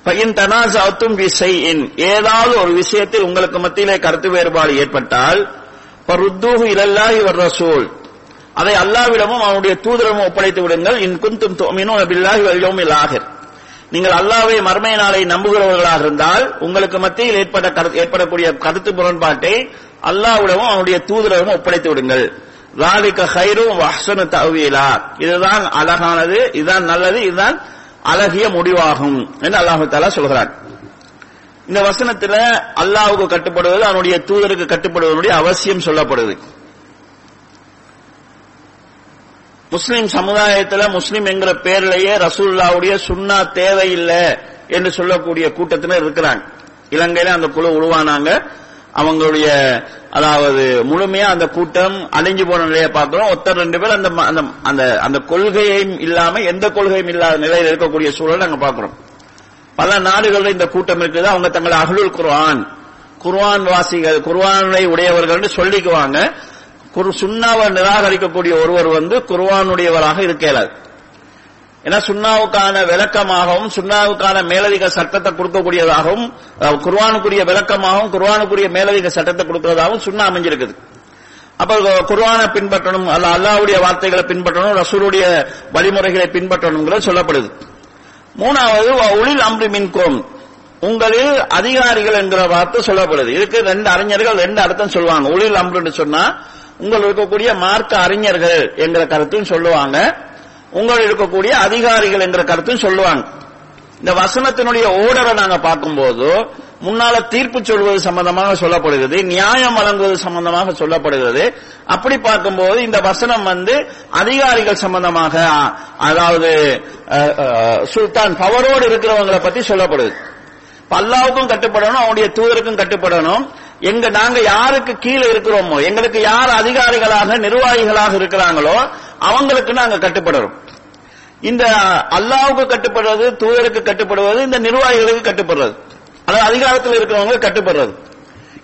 பையன் தனாசாத்தும் இன் ஏதாவது ஒரு விஷயத்தில் உங்களுக்கு மத்தியிலே கருத்து வேறுபாடு ஏற்பட்டால் பருத்தூஹு இலல்லாஹி வர் ரசூல். அதை அல்லாவிடமும் அவனுடைய தூதரமும் ஒப்படைத்து விடுங்கள். இன் குந்தும் தோமினும் பில்லாஹி வல் யௌமில் ஆகிர் நீங்கள் அல்லாவை மர்மை நாளை நம்புகிறவர்களாக இருந்தால் உங்களுக்கு மத்தியில் ஏற்பட ஏற்படக்கூடிய கருத்து முரண்பாட்டை அல்லாவிடமும் அவனுடைய தூதரவும் ஒப்படைத்து விடுங்கள். ராலிக ஹைரும் வஹ்சனு தவியலா இதுதான் அழகானது இதுதான் நல்லது இதுதான் அழகிய முடிவாகும் என்று அல்லாஹு தாலா சொல்கிறான். இந்த வசனத்துல அல்லாவுக்கு கட்டுப்படுவது அவனுடைய தூதருக்கு கட்டுப்படுவதனுடைய அவசியம் சொல்லப்படுது. முஸ்லிம் சமுதாயத்துல முஸ்லிம் என்கிற பேர்லயே ரசூல்லாவுடைய சுண்ணா தேவையில்லை என்று சொல்லக்கூடிய கூட்டத்தினர் இருக்கிறாங்க. இலங்கையில அந்த குழு உருவானாங்க. அவங்களுடைய அதாவது முழுமையா அந்த கூட்டம் அழிஞ்சு போன நிலையை பார்க்கிறோம். ஒருத்தர் ரெண்டு பேர் அந்த ம- அந்த அந்த அந்த கொள்கையும் இல்லாம எந்த கொள்கையும் இல்லாத நிலையில் இருக்கக்கூடிய சூழலை நாங்க பார்க்கிறோம். பல நாடுகளில் இந்த கூட்டம் இருக்குது. அவங்க தங்களை அஹ்லுல் குர்ஆன் குர்ஆன் வாசிகள் குர்ஆனை உடையவர்கள் சொல்லிக்குவாங்க. குர் சுண்ணாவை நிராகரிக்கக்கூடிய ஒருவர் வந்து குர்வானுடையவராக இருக்க இயலாது ஏன்னா சுண்ணாவுக்கான விளக்கமாகவும் சுண்ணாவுக்கான மேலதிக சட்டத்தை கொடுக்கக்கூடியதாகவும் குர்வானுக்குரிய விளக்கமாகவும் குர்வானுக்குரிய மேலதிக சட்டத்தை கொடுக்கிறதாகவும் சுண்ணா அமைஞ்சிருக்குது. அப்ப குர்வானை பின்பற்றணும் அல்ல அல்லாஹ்வுடைய வார்த்தைகளை பின்பற்றணும் ரசூலுடைய வழிமுறைகளை பின்பற்றணுங்கிறது சொல்லப்படுது. மூணாவது ஒளில் அம்பு மின்கோம். உங்களில் அதிகாரிகள் என்கிற வார்த்தை சொல்லப்படுது. இதுக்கு ரெண்டு அறிஞர்கள் ரெண்டு அர்த்தம் சொல்லுவாங்க. உளில் அம்புன்னு சொன்னா உங்கள் இருக்கக்கூடிய மார்க்க அறிஞர்கள் என்கிற கருத்தும் சொல்லுவாங்க. உங்கள் இருக்கக்கூடிய அதிகாரிகள் என்கிற கருத்தும் சொல்லுவாங்க. இந்த வசனத்தினுடைய ஓடரை நாங்க பார்க்கும்போது முன்னால தீர்ப்பு சொல்வது சம்பந்தமாக சொல்லப்படுகிறது நியாயம் வழங்குவது சம்பந்தமாக சொல்லப்படுகிறது. அப்படி பார்க்கும்போது இந்த வசனம் வந்து அதிகாரிகள் சம்பந்தமாக அதாவது சுல்தான் பவரோடு இருக்கிறவங்களை பத்தி சொல்லப்படுது. பல்லாவுக்கும் அல்லாவுக்கும் கட்டுப்படணும் அவனுடைய தூதருக்கும் கட்டுப்படணும். எங்க நாங்க யாருக்கு கீழே இருக்கிறோமோ எங்களுக்கு யார் அதிகாரிகளாக நிர்வாகிகளாக இருக்கிறாங்களோ அவங்களுக்கு நாங்க கட்டுப்படுறோம். இந்த அல்லாவுக்கு கட்டுப்படுறது தூதருக்கு கட்டுப்படுவது இந்த நிர்வாகிகளுக்கு கட்டுப்படுறது. அதாவது அதிகாரத்தில் இருக்கிறவங்க கட்டுப்படுறது.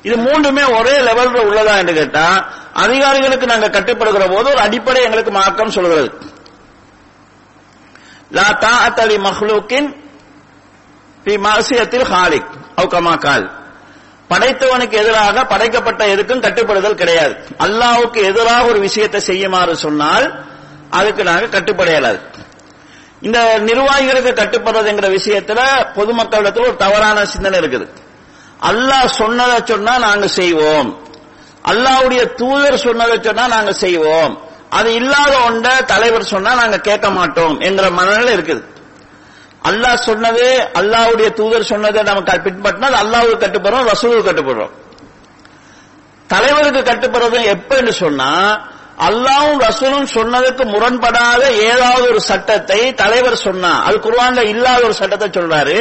இது மூன்றுமே ஒரே லெவல்ல உள்ளதா என்று கேட்டா அதிகாரிகளுக்கு நாங்க கட்டுப்படுகிற போது ஒரு அடிப்படை எங்களுக்கு மார்க்கம் சொல்கிறது. லா தா அத்தலி மஹ்லூக்கின் பி மாசியத்தில் ஹாலிக் அவு கால் படைத்தவனுக்கு எதிராக படைக்கப்பட்ட எதுக்கும் கட்டுப்படுதல் கிடையாது. அல்லாவுக்கு எதிராக ஒரு விஷயத்தை செய்யுமாறு சொன்னால் அதுக்கு நாங்கள் கட்டுப்பட இயலாது இந்த நிர்வாகிகளுக்கு கட்டுப்படுறதுங்கிற விஷயத்துல பொதுமக்களிடத்தில் ஒரு தவறான சிந்தனை இருக்குது. அல்லாஹ் சொன்னதை சொன்னா நாங்க செய்வோம். அல்லாஹ்வுடைய தூதர் சொன்னதை சொன்னா நாங்க செய்வோம். அது இல்லாத ஒண்ட தலைவர் சொன்னா நாங்க கேட்க மாட்டோம் என்ற மனநிலை இருக்குது. அல்லாஹ் சொன்னதே அல்லாஹ்வுடைய தூதர் சொன்னதை நம்ம பின்பற்றினால் அல்லாவுக்கு அல்லாஹ்வுக்கு கட்டுப்படுறோம் ரசூலுக்கு கட்டுப்படுறோம். தலைவருக்கு கட்டுப்படுறது எப்பன்னு சொன்னா அல்லாவும் ரசூலும் சொன்னதுக்கு முரண்படாத ஏதாவது ஒரு சட்டத்தை தலைவர் சொன்னா அது குர்வான்ல இல்லாத ஒரு சட்டத்தை சொல்றாரு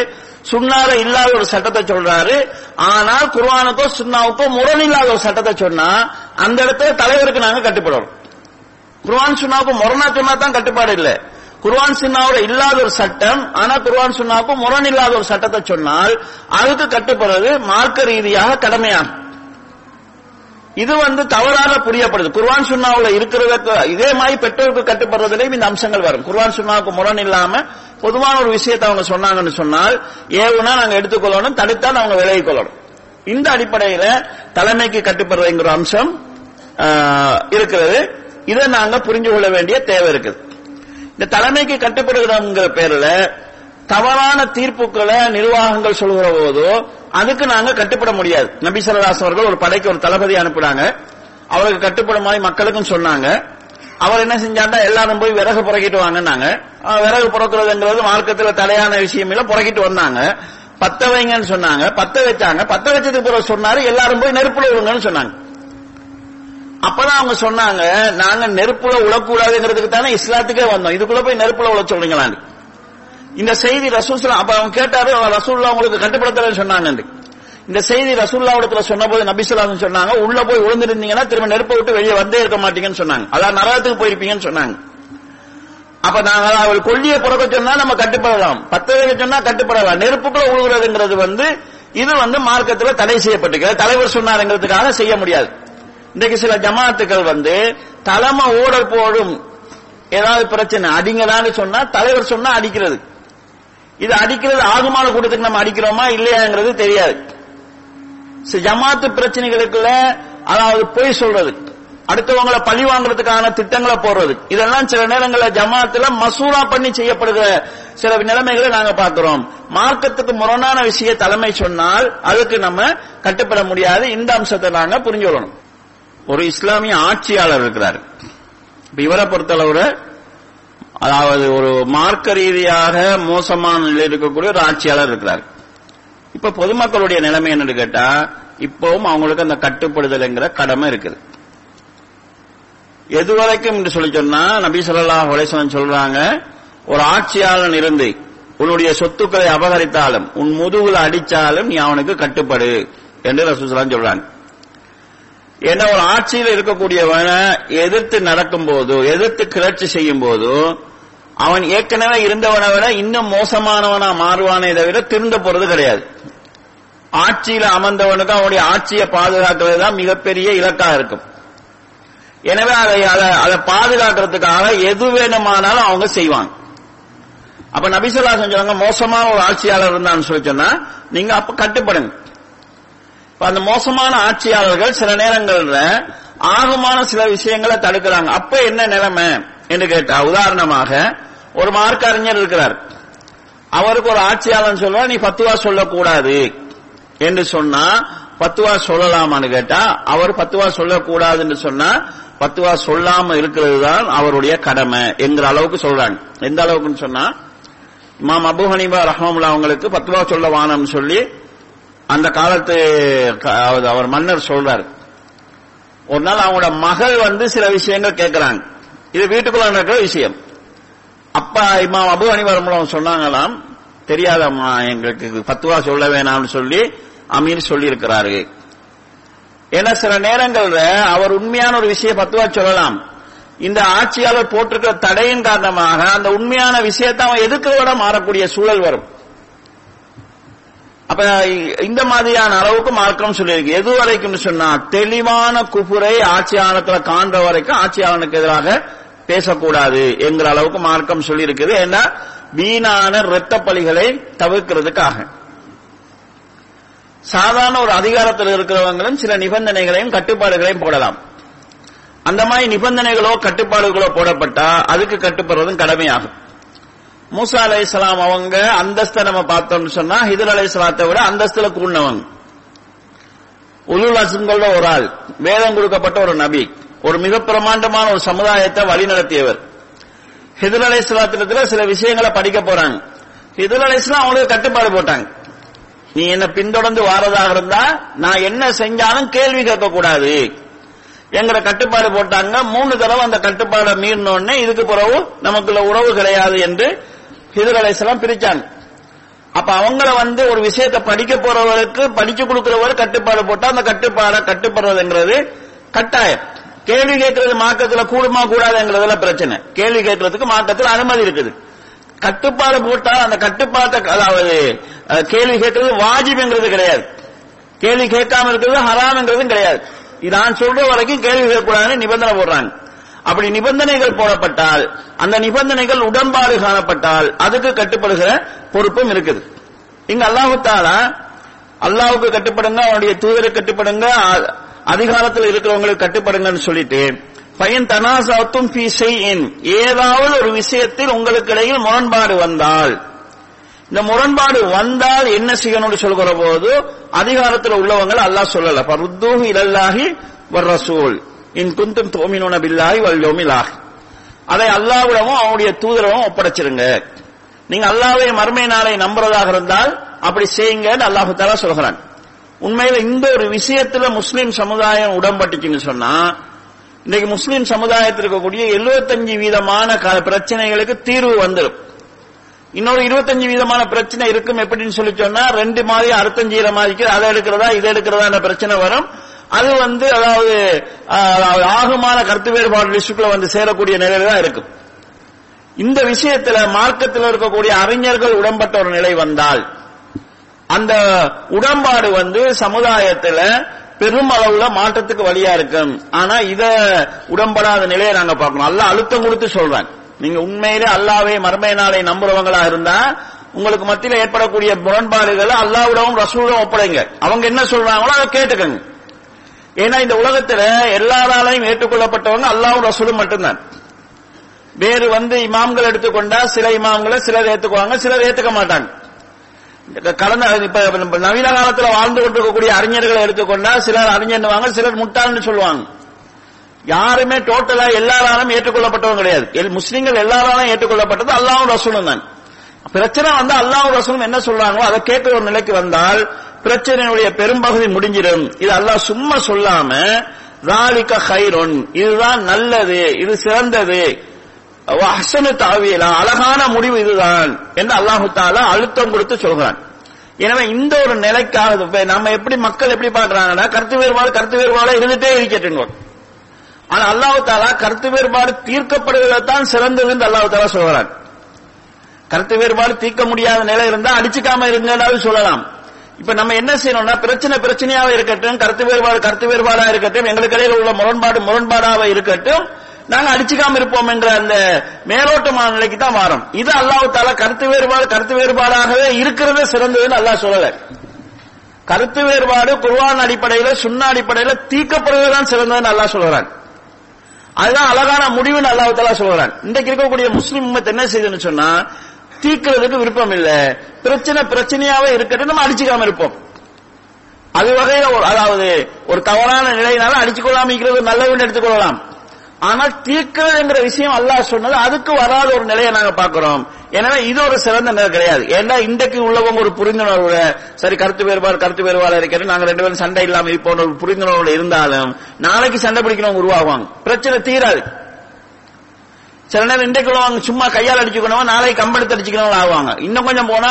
சுண்ணால இல்லாத ஒரு சட்டத்தை சொல்றாரு ஆனால் குர்வானுக்கோ சுண்ணாவுக்கோ முரண் இல்லாத ஒரு சட்டத்தை சொன்னா அந்த இடத்துல தலைவருக்கு நாங்க கட்டுப்படுறோம். குர்வான் சுண்ணாவுக்கு முரணா சொன்னா தான் கட்டுப்பாடு இல்லை. குர்வான் சுன்னாவோட இல்லாத ஒரு சட்டம் ஆனா குர்வான் சுண்ணாவுக்கும் முரண் இல்லாத ஒரு சட்டத்தை சொன்னால் அதுக்கு கட்டுப்படுறது மார்க்க ரீதியாக கடமையாகும். இது வந்து தவறாக புரியப்படுது. குர்வான் சுன்னாவுல இருக்கிறதுக்கு இதே மாதிரி பெற்றோருக்கு கட்டுப்படுறதுலையும் இந்த அம்சங்கள் வரும். குர்வான் சுண்ணாவுக்கு முரண் இல்லாம பொதுவான ஒரு விஷயத்தை அவங்க சொன்னாங்கன்னு சொன்னால் ஏவுனா நாங்க எடுத்துக்கொள்ளணும் தடுத்தால் அவங்க விலகிக் கொள்ளணும் இந்த அடிப்படையில தலைமைக்கு கட்டுப்படுறதுங்கிற அம்சம் ஆஹ், இருக்கிறது. இதை நாங்க புரிஞ்சு கொள்ள வேண்டிய தேவை இருக்குது. இந்த தலைமைக்கு கட்டுப்படுகிறோம்ங்கிற பேர்ல தவறான தீர்ப்புகளை நிர்வாகங்கள் சொல்கிற போதோ அதுக்கு நாங்க கட்டுப்பட முடியாது. நபி அவர்கள் ஒரு படைக்கு ஒரு தளபதி அனுப்புனாங்க. அவருக்கு கட்டுப்படுமாய் மக்களுக்கும் சொன்னாங்க. அவர் என்ன செஞ்சாண்டா எல்லாரும் போய் விறகு புறக்கிட்டு வாங்கினாங்க விறகு புறக்கிறதுங்கிறது மார்க்கத்தில் தலையான விஷயம் இல்ல புறக்கிட்டு வந்தாங்க. பத்த வைங்கன்னு சொன்னாங்க. பத்த வச்சாங்க. பத்த வச்சதுக்கு பிறகு சொன்னாரு எல்லாரும் போய் நெருப்புல விடுங்கன்னு சொன்னாங்க. அப்பதான் அவங்க சொன்னாங்க நாங்க நெருப்புல உழக்கூடாதுங்கிறதுக்கு தானே இஸ்லாத்துக்கே வந்தோம். இதுக்குள்ள போய் நெருப்புல உழ சொல்றீங்களான்னு. இந்த செய்தி ரசூல் அப்ப அவங்க கேட்டாரு ரசூல்லா உங்களுக்கு கட்டுப்படுத்தலன்னு சொன்னாங்க இந்த செய்தி ரசூல்லாவிடத்துல சொன்னபோது நபிசுல்லான்னு சொன்னாங்க உள்ள போய் விழுந்திருந்தீங்கன்னா திரும்ப நெருப்பை விட்டு வெளியே வந்தே இருக்க மாட்டீங்கன்னு சொன்னாங்க. அதான் நரகத்துக்கு போயிருப்பீங்கன்னு சொன்னாங்க. அப்ப நாங்க அவள் கொல்லிய புறக்க சொன்னா நம்ம கட்டுப்படலாம். பத்து வைக்க சொன்னா கட்டுப்படலாம். நெருப்புக்குள்ள உழுகுறதுங்கிறது வந்து இது வந்து மார்க்கத்துல தடை செய்யப்பட்டிருக்கிறது. தலைவர் சொன்னாருங்கிறதுக்காக செய்ய முடியாது. இன்றைக்கு சில ஜமாத்துக்கள் வந்து தலைமை ஓடர் போடும் ஏதாவது பிரச்சனை அடிங்கதான்னு சொன்னா தலைவர் சொன்னா அடிக்கிறது. இது அடிக்கிறது ஆகுமான கூட்டத்துக்கு நம்ம அடிக்கிறோமா இல்லையாங்கிறது தெரியாது. ஜமாத்து பிரச்சனைகளுக்குள்ள அதாவது பொய் சொல்றது அடுத்தவங்களை பழி வாங்குறதுக்கான திட்டங்களை போடுறது இதெல்லாம் சில நேரங்களில் ஜமாத்துல மசூரா பண்ணி செய்யப்படுகிற சில நிலைமைகளை நாங்க பார்க்கிறோம். மார்க்கத்துக்கு முரணான விஷய தலைமை சொன்னால் அதுக்கு நம்ம கட்டுப்பட முடியாது. இந்த அம்சத்தை நாங்க புரிஞ்சு கொள்ளணும். ஒரு இஸ்லாமிய ஆட்சியாளர் இருக்கிறார். இப்ப இவரை பொறுத்தளவுல அதாவது ஒரு மார்க்க ரீதியாக மோசமான நிலையில் இருக்கக்கூடிய ஒரு ஆட்சியாளர் இருக்கிறார். இப்ப பொதுமக்களுடைய நிலைமை என்னன்னு கேட்டா இப்பவும் அவங்களுக்கு அந்த கட்டுப்படுதல்ங்கிற கடமை இருக்குது. எதுவரைக்கும் என்று சொல்லி சொன்னா நபி ஸல்லல்லாஹு அலைஹி சொல்றாங்க ஒரு ஆட்சியாளன் இருந்து உன்னுடைய சொத்துக்களை அபகரித்தாலும் உன் முதுகுல அடிச்சாலும் நீ அவனுக்கு கட்டுப்படு என்று ரசூலுல்லாஹ் சொல்றாங்க. ஏன்னா ஒரு ஆட்சியில் இருக்கக்கூடியவனை எதிர்த்து நடக்கும் போது எதிர்த்து கிளர்ச்சி செய்யும் போதோ அவன் ஏற்கனவே இருந்தவனை விட இன்னும் மோசமானவனா மாறுவானே தவிர திருந்த போறது கிடையாது. ஆட்சியில அமர்ந்தவனுக்கு அவனுடைய ஆட்சியை பாதுகாக்கிறது தான் மிகப்பெரிய இலக்கா இருக்கும். எனவே அதை அதை- அதை பாதுகாக்கிறதுக்காக எது வேணுமானாலும் அவங்க செய்வாங்க. அப்ப நபிசல்லா செஞ்சவங்க மோசமான ஒரு ஆட்சியாளர் இருந்தான்னு சொல்லி சொன்னா நீங்க அப்ப கட்டுப்படுங்க. அந்த மோசமான ஆட்சியாளர்கள் சில நேரங்கள்ல ஆகமான சில விஷயங்களை தடுக்கிறாங்க. அப்ப என்ன நிலைமை என்று கேட்டா உதாரணமாக ஒரு மார்க்க அறிஞர் இருக்கிறார். அவருக்கு ஒரு ஆட்சியாளன் சொல்லுவா நீ பத்துவா சொல்லக்கூடாது. என்று சொன்னா பத்துவா சொல்லலாமான்னு கேட்டா அவர் பத்துவா சொல்லக்கூடாதுன்னு சொன்னா பத்துவா சொல்லாம இருக்கிறது தான் அவருடைய கடமை என்கிற அளவுக்கு சொல்றாங்க. எந்த அளவுக்குன்னு சொன்னா இமாம் அபு ஹனீபா ரஹமுல்லா அவங்களுக்கு பத்துவா சொல்ல வானம்னு சொல்லி அந்த காலத்து க- அதாவது அவர் மன்னர் சொல்றாரு. ஒரு நாள் அவங்களோட மகள் வந்து சில விஷயங்கள் கேட்கிறாங்க. இது வீட்டுக்குள்ள நடக்கிற விஷயம். அப்பா இமாம் அபு அனிவரம் சொன்னாங்களாம். தெரியாதம்மா எங்களுக்கு பத்துவா சொல்ல வேணாம்னு சொல்லி அமீர் சொல்லி இருக்கிறாரு ஏன்னா சில நேரங்கள்ல அவர் உண்மையான ஒரு விஷயம் பத்துவா சொல்லலாம். இந்த ஆட்சியாளர் போட்டிருக்கிற தடையின் காரணமாக அந்த உண்மையான விஷயத்தை அவன் எதிர்க்கிறதோட மாறக்கூடிய சூழல் வரும். அப்ப இந்த மாதிரியான அளவுக்கு மார்க்கம் சொல்லியிருக்கு. எது வரைக்கும் சொன்னா தெளிவான குபுரை ஆட்சியாளத்துல காண்ற வரைக்கும் ஆட்சியாளனுக்கு எதிராக பேசக்கூடாது என்கிற அளவுக்கு மார்க்கம் சொல்லியிருக்குது. ஏன்னா வீணான இரத்த பலிகளை தவிர்க்கிறதுக்காக. சாதாரண ஒரு அதிகாரத்தில் இருக்கிறவங்களும் சில நிபந்தனைகளையும் கட்டுப்பாடுகளையும் போடலாம். அந்த மாதிரி நிபந்தனைகளோ கட்டுப்பாடுகளோ போடப்பட்டா அதுக்கு கட்டுப்படுறதும் கடமையாகும். மூசா அலை அவங்க அந்தஸ்தை நம்ம பார்த்தோம்னு சொன்னா ஹிதர் அலை விட அந்தஸ்துல கூடினவங்க. உலுல் அசுங்கள ஒரு ஆள் வேதம் கொடுக்கப்பட்ட ஒரு நபி ஒரு மிக பிரமாண்டமான ஒரு சமுதாயத்தை வழிநடத்தியவர். ஹிதர் அலை சில விஷயங்களை படிக்க போறாங்க. ஹிதர் அலை அவங்களுக்கு கட்டுப்பாடு போட்டாங்க. நீ என்ன பின்தொடர்ந்து வாரதாக இருந்தா நான் என்ன செஞ்சாலும் கேள்வி கேட்க கூடாது எங்கிற கட்டுப்பாடு போட்டாங்க. மூணு தடவை அந்த கட்டுப்பாடை மீறினோடனே இதுக்கு பிறகு நமக்குள்ள உறவு கிடையாது என்று ஹிதர் அலைசலாம் பிரிச்சாங்க. அப்ப அவங்கள வந்து ஒரு விஷயத்தை படிக்க போறவருக்கு படிச்சு கொடுக்கிறவர் கட்டுப்பாடு போட்டா அந்த கட்டுப்பாட கட்டுப்படுறதுங்கிறது கட்டாயம். கேள்வி கேட்கறது மார்க்கத்துல கூடுமா கூடாதுங்கிறதுல பிரச்சனை. கேள்வி கேட்கறதுக்கு மார்க்கத்தில் அனுமதி இருக்குது. கட்டுப்பாடு போட்டா அந்த கட்டுப்பாட்டை அதாவது கேள்வி கேட்கறது வாஜிப்ங்கிறது கிடையாது. கேள்வி கேட்காம இருக்கிறது ஹராம்ங்கிறதும் கிடையாது. நான் சொல்ற வரைக்கும் கேள்வி கேட்கக்கூடாதுன்னு நிபந்தனை போடுறாங்க. அப்படி நிபந்தனைகள் போடப்பட்டால் அந்த நிபந்தனைகள் உடன்பாடு காணப்பட்டால் அதுக்கு கட்டுப்படுகிற பொறுப்பும் இருக்குது. இங்க அல்லாஹு தாலா அல்லாஹ்வுக்கு கட்டுப்படுங்க அவனுடைய தூதரை கட்டுப்படுங்க அ- அதிகாரத்தில் இருக்கிறவங்களுக்கு கட்டுப்படுங்கன்னு சொல்லிட்டு பையன் தனாசாத்தும் ஏதாவது ஒரு விஷயத்தில் உங்களுக்கு இடையில் முரண்பாடு வந்தால் இந்த முரண்பாடு வந்தால் என்ன செய்யணும்னு சொல்கிற போது அதிகாரத்தில் உள்ளவங்களை அல்லாஹ் சொல்லல. பருத்தூஹு இலல்லாஹி வர் இன் குந்தும் தோமினுன பில்லாய் வல் அதை அல்லாவிடமும் அவனுடைய தூதரவும் ஒப்படைச்சிருங்க. நீங்க அல்லாவை மறுமை நாளை நம்புறதாக இருந்தால் அப்படி செய்யுங்கன்னு அல்லாஹு தாலா சொல்கிறான். உண்மையில இந்த ஒரு விஷயத்துல முஸ்லீம் சமுதாயம் உடம்பட்டுச்சுன்னு சொன்னா இன்னைக்கு முஸ்லீம் சமுதாயத்தில் இருக்கக்கூடிய 75 வீதமான க- பிரச்சனைகளுக்கு தீர்வு வந்துடும் இன்னொரு 25 வீதமான பிரச்சனை இருக்கும் எப்படின்னு சொல்லி சொன்னா ரெண்டு மாதிரி அர்த்தம் செய்யற மாதிரி அதை எடுக்கிறதா இதை எடுக்கிறதா பிரச்சனை வரும். அது வந்து அதாவது ஆகமான கருத்து வேறுபாடு லிஸ்டுக்குள்ள வந்து சேரக்கூடிய நிலையில தான் இருக்கும். இந்த விஷயத்துல மார்க்கத்தில் இருக்கக்கூடிய அறிஞர்கள் உடம்பட்ட ஒரு நிலை வந்தால் அந்த உடன்பாடு வந்து சமுதாயத்துல பெருமளவுல மாற்றத்துக்கு வழியா இருக்கும். ஆனா இத உடன்படாத நிலையை நாங்க பார்க்கணும். அல்ல அழுத்தம் கொடுத்து சொல்றேன். நீங்க உண்மையிலே அல்லாவே மர்மை நாளை நம்புறவங்களா இருந்தா உங்களுக்கு மத்தியில் ஏற்படக்கூடிய முரண்பாடுகளை அல்லாவிடவும் ரசூலும் ஒப்படைங்க. அவங்க என்ன சொல்றாங்களோ அதை கேட்டுக்கங்க. ஏன்னா இந்த உலகத்துல எல்லாராலையும் ஏற்றுக்கொள்ளப்பட்டவங்க அல்லாவும் ரசூலும் மட்டும்தான். வேறு வந்து இமாம்கள் எடுத்துக்கொண்டா சில இமாம்களை சிலர் ஏத்துக்குவாங்க சிலர் ஏத்துக்க மாட்டாங்க. கடந்த இப்ப நவீன காலத்துல வாழ்ந்து கொண்டிருக்கக்கூடிய அறிஞர்களை எடுத்துக்கொண்டா சிலர் அறிஞர்வாங்க சிலர் முட்டாள்னு சொல்லுவாங்க. யாருமே டோட்டலா எல்லாராலும் ஏற்றுக்கொள்ளப்பட்டவங்க கிடையாது. முஸ்லீம்கள் எல்லாராலும் ஏற்றுக்கொள்ளப்பட்டது அல்லாவும் ரசூலும் தான். பிரச்சனை வந்து அல்லாஹ்வும் ரசூலும் என்ன சொல்றாங்களோ அதை கேட்கிற ஒரு நிலைக்கு வந்தால் பிரச்சனையுடைய பெரும்பகுதி முடிஞ்சிடும். இது அல்லாஹ் சும்மா சொல்லாம ராலிக ஹைரொன் இதுதான் நல்லது இது சிறந்தது. அசனு தாவியலா அழகான முடிவு இதுதான் என்று அல்லாஹு தாலா அழுத்தம் கொடுத்து சொல்கிறான். எனவே இந்த ஒரு நிலைக்காக நம்ம எப்படி மக்கள் எப்படி பாக்குறாங்கன்னா கருத்து வேறுபாடு கருத்து வேறுபாடு இருந்துட்டே இருக்கட்டும் ஆனா அல்லாஹு தாலா கருத்து வேறுபாடு தீர்க்கப்படுவதான் சிறந்தது என்று அல்லாஹு தாலா சொல்கிறான். கருத்து வேறுபாடு தீர்க்க முடியாத நிலை இருந்தா அடிச்சுக்காம இருங்கன்னு சொல்லலாம். இப்ப நம்ம என்ன செய்யணும்னா பிரச்சனை பிரச்சனையாக இருக்கட்டும் கருத்து வேறுபாடு கருத்து வேறுபாடா இருக்கட்டும் எங்களுக்கு இடையில உள்ள முரண்பாடு முரண்பாடாக இருக்கட்டும் நாங்க அடிச்சுக்காம இருப்போம் என்ற அந்த மேலோட்டமான நிலைக்கு தான் மாறும் இது அல்லாஹ் கருத்து வேறுபாடு கருத்து வேறுபாடாகவே இருக்கிறது சிறந்ததுன்னு அல்லாஹ் சொல்லல. கருத்து வேறுபாடு குர்ஆன் அடிப்படையில சுண்ணா அடிப்படையில தீக்கப்படுவதுதான் சிறந்ததுன்னு அல்லாஹ் சொல்றான். அதுதான் அழகான முடிவுன்னு அல்லாஹ் தாலா சொல்றான். இன்றைக்கு இருக்கக்கூடிய முஸ்லிம் என்ன செய்யுதுன்னு சொன்னா தீர்க்கிறதுக்கு விருப்பம் இல்ல பிரச்சனை பிரச்சனையாவே இருக்கட்டும் நம்ம அடிச்சுக்காம இருப்போம். அது வகையில ஒரு அதாவது ஒரு தவறான நிலையினால அடிச்சுக்கொள்ளாம இருக்கிறது நல்லதுன்னு எடுத்துக்கொள்ளலாம். ஆனால் தீர்க்கிறதுங்கிற விஷயம் அல்லாஹ் சொன்னது அதுக்கு வராத ஒரு நிலையை நாங்க பாக்குறோம் எனவே இது ஒரு சிறந்த நிலை கிடையாது. ஏன்னா இன்றைக்கு உள்ளவங்க ஒரு புரிந்துணர்வுல சரி கருத்து வேறுபாடு கருத்து வேறுபாடு இருக்கிறது நாங்க ரெண்டு பேரும் சண்டை இல்லாம இருப்போம் ஒரு புரிந்துணர்வுல இருந்தாலும் நாளைக்கு சண்டை பிடிக்கிறவங்க உருவாகுவாங்க பிரச்சனை தீராது. சில நேரம் இன்றைக்கு உள்ளவங்க சும்மா கையால் அடிச்சுக்கணும் நாளைக்கு கம்பெடுத்து அடிச்சுக்கணும் ஆவாங்க இன்னும் கொஞ்சம் போனா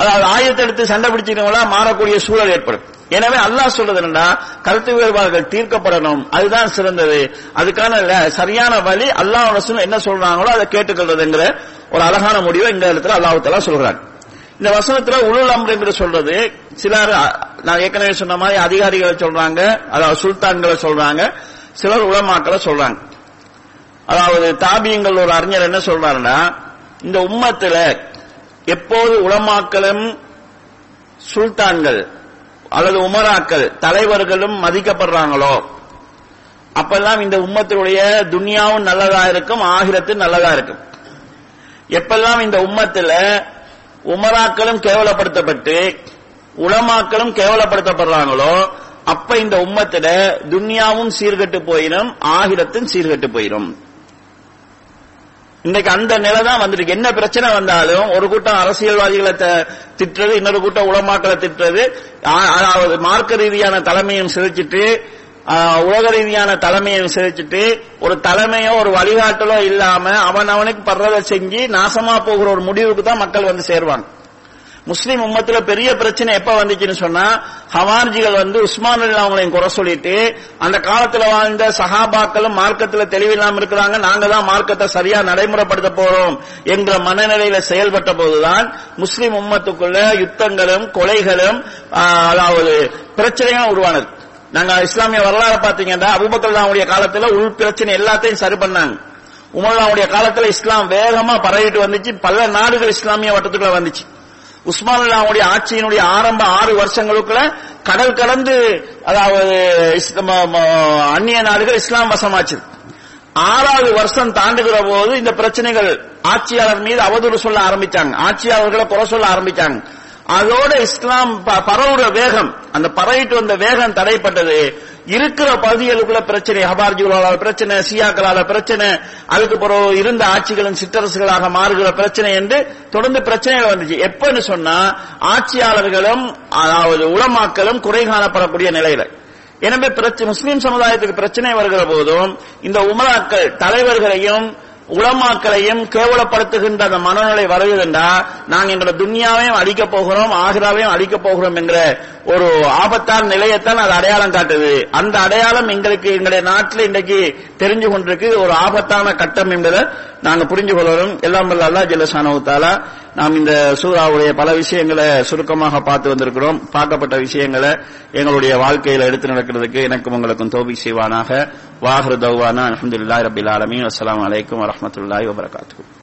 அதாவது ஆயுதத்தை எடுத்து சண்டை பிடிச்சிக்கிறவங்களா மாறக்கூடிய சூழல் ஏற்படும். எனவே அல்லாஹ் சொல்றது என்னன்னா கருத்து வேறுபாடுகள் தீர்க்கப்படணும். அதுதான் சிறந்தது. அதுக்கான சரியான வழி அல்லாஹ் ரசூல் என்ன சொல்றாங்களோ அதை கேட்டுக்கொள்றதுங்கிற ஒரு அழகான முடிவை இந்த இடத்துல அல்லாஹ் சொல்றாங்க இந்த வசனத்துல உளுல் அம்புங்கிற என்று சொல்றது சிலர் நான் ஏற்கனவே சொன்ன மாதிரி அதிகாரிகளை சொல்றாங்க அதாவது சுல்தான்களை சொல்றாங்க சிலர் உளமாக்களை சொல்றாங்க. அதாவது தாபியங்கள் ஒரு அறிஞர் என்ன சொல்றாருன்னா இந்த உம்மத்துல எப்போது உலமாக்களும் சுல்தான்கள் அல்லது உமராக்கள் தலைவர்களும் மதிக்கப்படுறாங்களோ அப்பெல்லாம் இந்த உம்மத்தினுடைய துனியாவும் நல்லதா இருக்கும் ஆகிரத்து நல்லதா இருக்கும். எப்பெல்லாம் இந்த உம்மத்துல உமராக்களும் கேவலப்படுத்தப்பட்டு உலமாக்களும் கேவலப்படுத்தப்படுறாங்களோ அப்ப இந்த உம்மத்துல துன்யாவும் சீர்கெட்டு போயிடும் ஆகிரத்தும் சீர்கெட்டு போயிடும் இன்னைக்கு அந்த நிலை தான் வந்துருக்கு. என்ன பிரச்சனை வந்தாலும் ஒரு கூட்டம் அரசியல்வாதிகளை த- திட்டுறது இன்னொரு கூட்டம் உளமாக்களை திட்டுறது. அதாவது மார்க்க ரீதியான தலைமையும் சிதைச்சிட்டு உலக ரீதியான தலைமையும் சிதைச்சிட்டு ஒரு தலைமையோ ஒரு வழிகாட்டலோ இல்லாம அவன் அவனுக்கு படுறதை செஞ்சு நாசமா போகிற ஒரு முடிவுக்கு தான் மக்கள் வந்து சேருவாங்க. முஸ்லீம் உம்மத்துல பெரிய பிரச்சனை எப்ப வந்துச்சுன்னு சொன்னா ஹவார்ஜிகள் வந்து உஸ்மான் அவங்களையும் குறை சொல்லிட்டு அந்த காலத்துல வாழ்ந்த சஹாபாக்களும் மார்க்கத்துல தெளிவில்லாம இருக்கிறாங்க நாங்க தான் மார்க்கத்தை சரியா நடைமுறைப்படுத்த போறோம் என்ற மனநிலையில செயல்பட்ட போதுதான் முஸ்லீம் உம்மத்துக்குள்ள யுத்தங்களும் கொலைகளும் அதாவது பிரச்சனையா உருவானது. நாங்க இஸ்லாமிய வரலாறு பாத்தீங்கன்னா அபுபக்கர் அவங்களுடைய காலத்துல உள் பிரச்சனை எல்லாத்தையும் சரி பண்ணாங்க. உமர்லாவுடைய காலத்துல இஸ்லாம் வேகமா பரவிட்டு வந்துச்சு பல நாடுகள் இஸ்லாமிய வட்டத்துக்குள்ள வந்துச்சு. உஸ்மான் அல்லாவுடைய ஆட்சியினுடைய ஆரம்ப ஆறு வருஷங்களுக்குள்ள கடல் கடந்து அதாவது அந்நிய நாடுகள் இஸ்லாம் வசமாச்சு. ஆறாவது வருஷம் தாண்டுகிற போது இந்த பிரச்சனைகள் ஆட்சியாளர் மீது அவதூறு சொல்ல ஆரம்பிச்சாங்க. ஆட்சியாளர்களை குறை சொல்ல ஆரம்பிச்சாங்க. அதோட இஸ்லாம் ப- பரவுற வேகம் அந்த பரவிட்டு வந்த வேகம் தடைப்பட்டது. இருக்கிற பகுதிகளுக்குள்ள பிரச்சனை ஹபார்ஜிகளால பிரச்சனை சியாக்களால பிரச்சனை அதுக்கு பிறகு இருந்த ஆட்சிகளின் சிற்றரசுகளாக மாறுகிற பிரச்சனை என்று தொடர்ந்து பிரச்சனைகள் வந்துச்சு. எப்பன்னு சொன்னா ஆட்சியாளர்களும் அதாவது உளமாக்களும் குறை காணப்படக்கூடிய நிலையில. எனவே முஸ்லீம் சமுதாயத்துக்கு பிரச்சனை வருகிற போதும் இந்த உமராக்கள் தலைவர்களையும் உலமாக்களையும் கேவலப்படுத்துகின்ற அந்த மனநிலை வருகிறதுண்டா நாங்கள் எங்களோட துன்யாவையும் அழிக்கப் போகிறோம் ஆகிராவையும் அழிக்கப் போகிறோம் என்கிற ஒரு ஆபத்தான நிலையத்தான் அது அடையாளம் காட்டுது. அந்த அடையாளம் எங்களுக்கு எங்களுடைய நாட்டில் இன்றைக்கு தெரிஞ்சு கொண்டிருக்கு. ஒரு ஆபத்தான கட்டம் என்பதை நாங்கள் புரிஞ்சு கொள்ளணும். எல்லாம் வல்ல அல்லாஹ் நாம் இந்த சூறாவுடைய பல விஷயங்களை சுருக்கமாக பார்த்து வந்திருக்கிறோம். பார்க்கப்பட்ட விஷயங்களை எங்களுடைய வாழ்க்கையில் எடுத்து நடக்கிறதுக்கு எனக்கும் உங்களுக்கும் தோபி செய்வானாக. வாஹரு தௌவானா அஹமதுல்லா ரபில் ஆலமி அஸ்லாம் வலைக்கம் அஸ்ஸலாமு ورحمۃ اللہ وبرکاتہ۔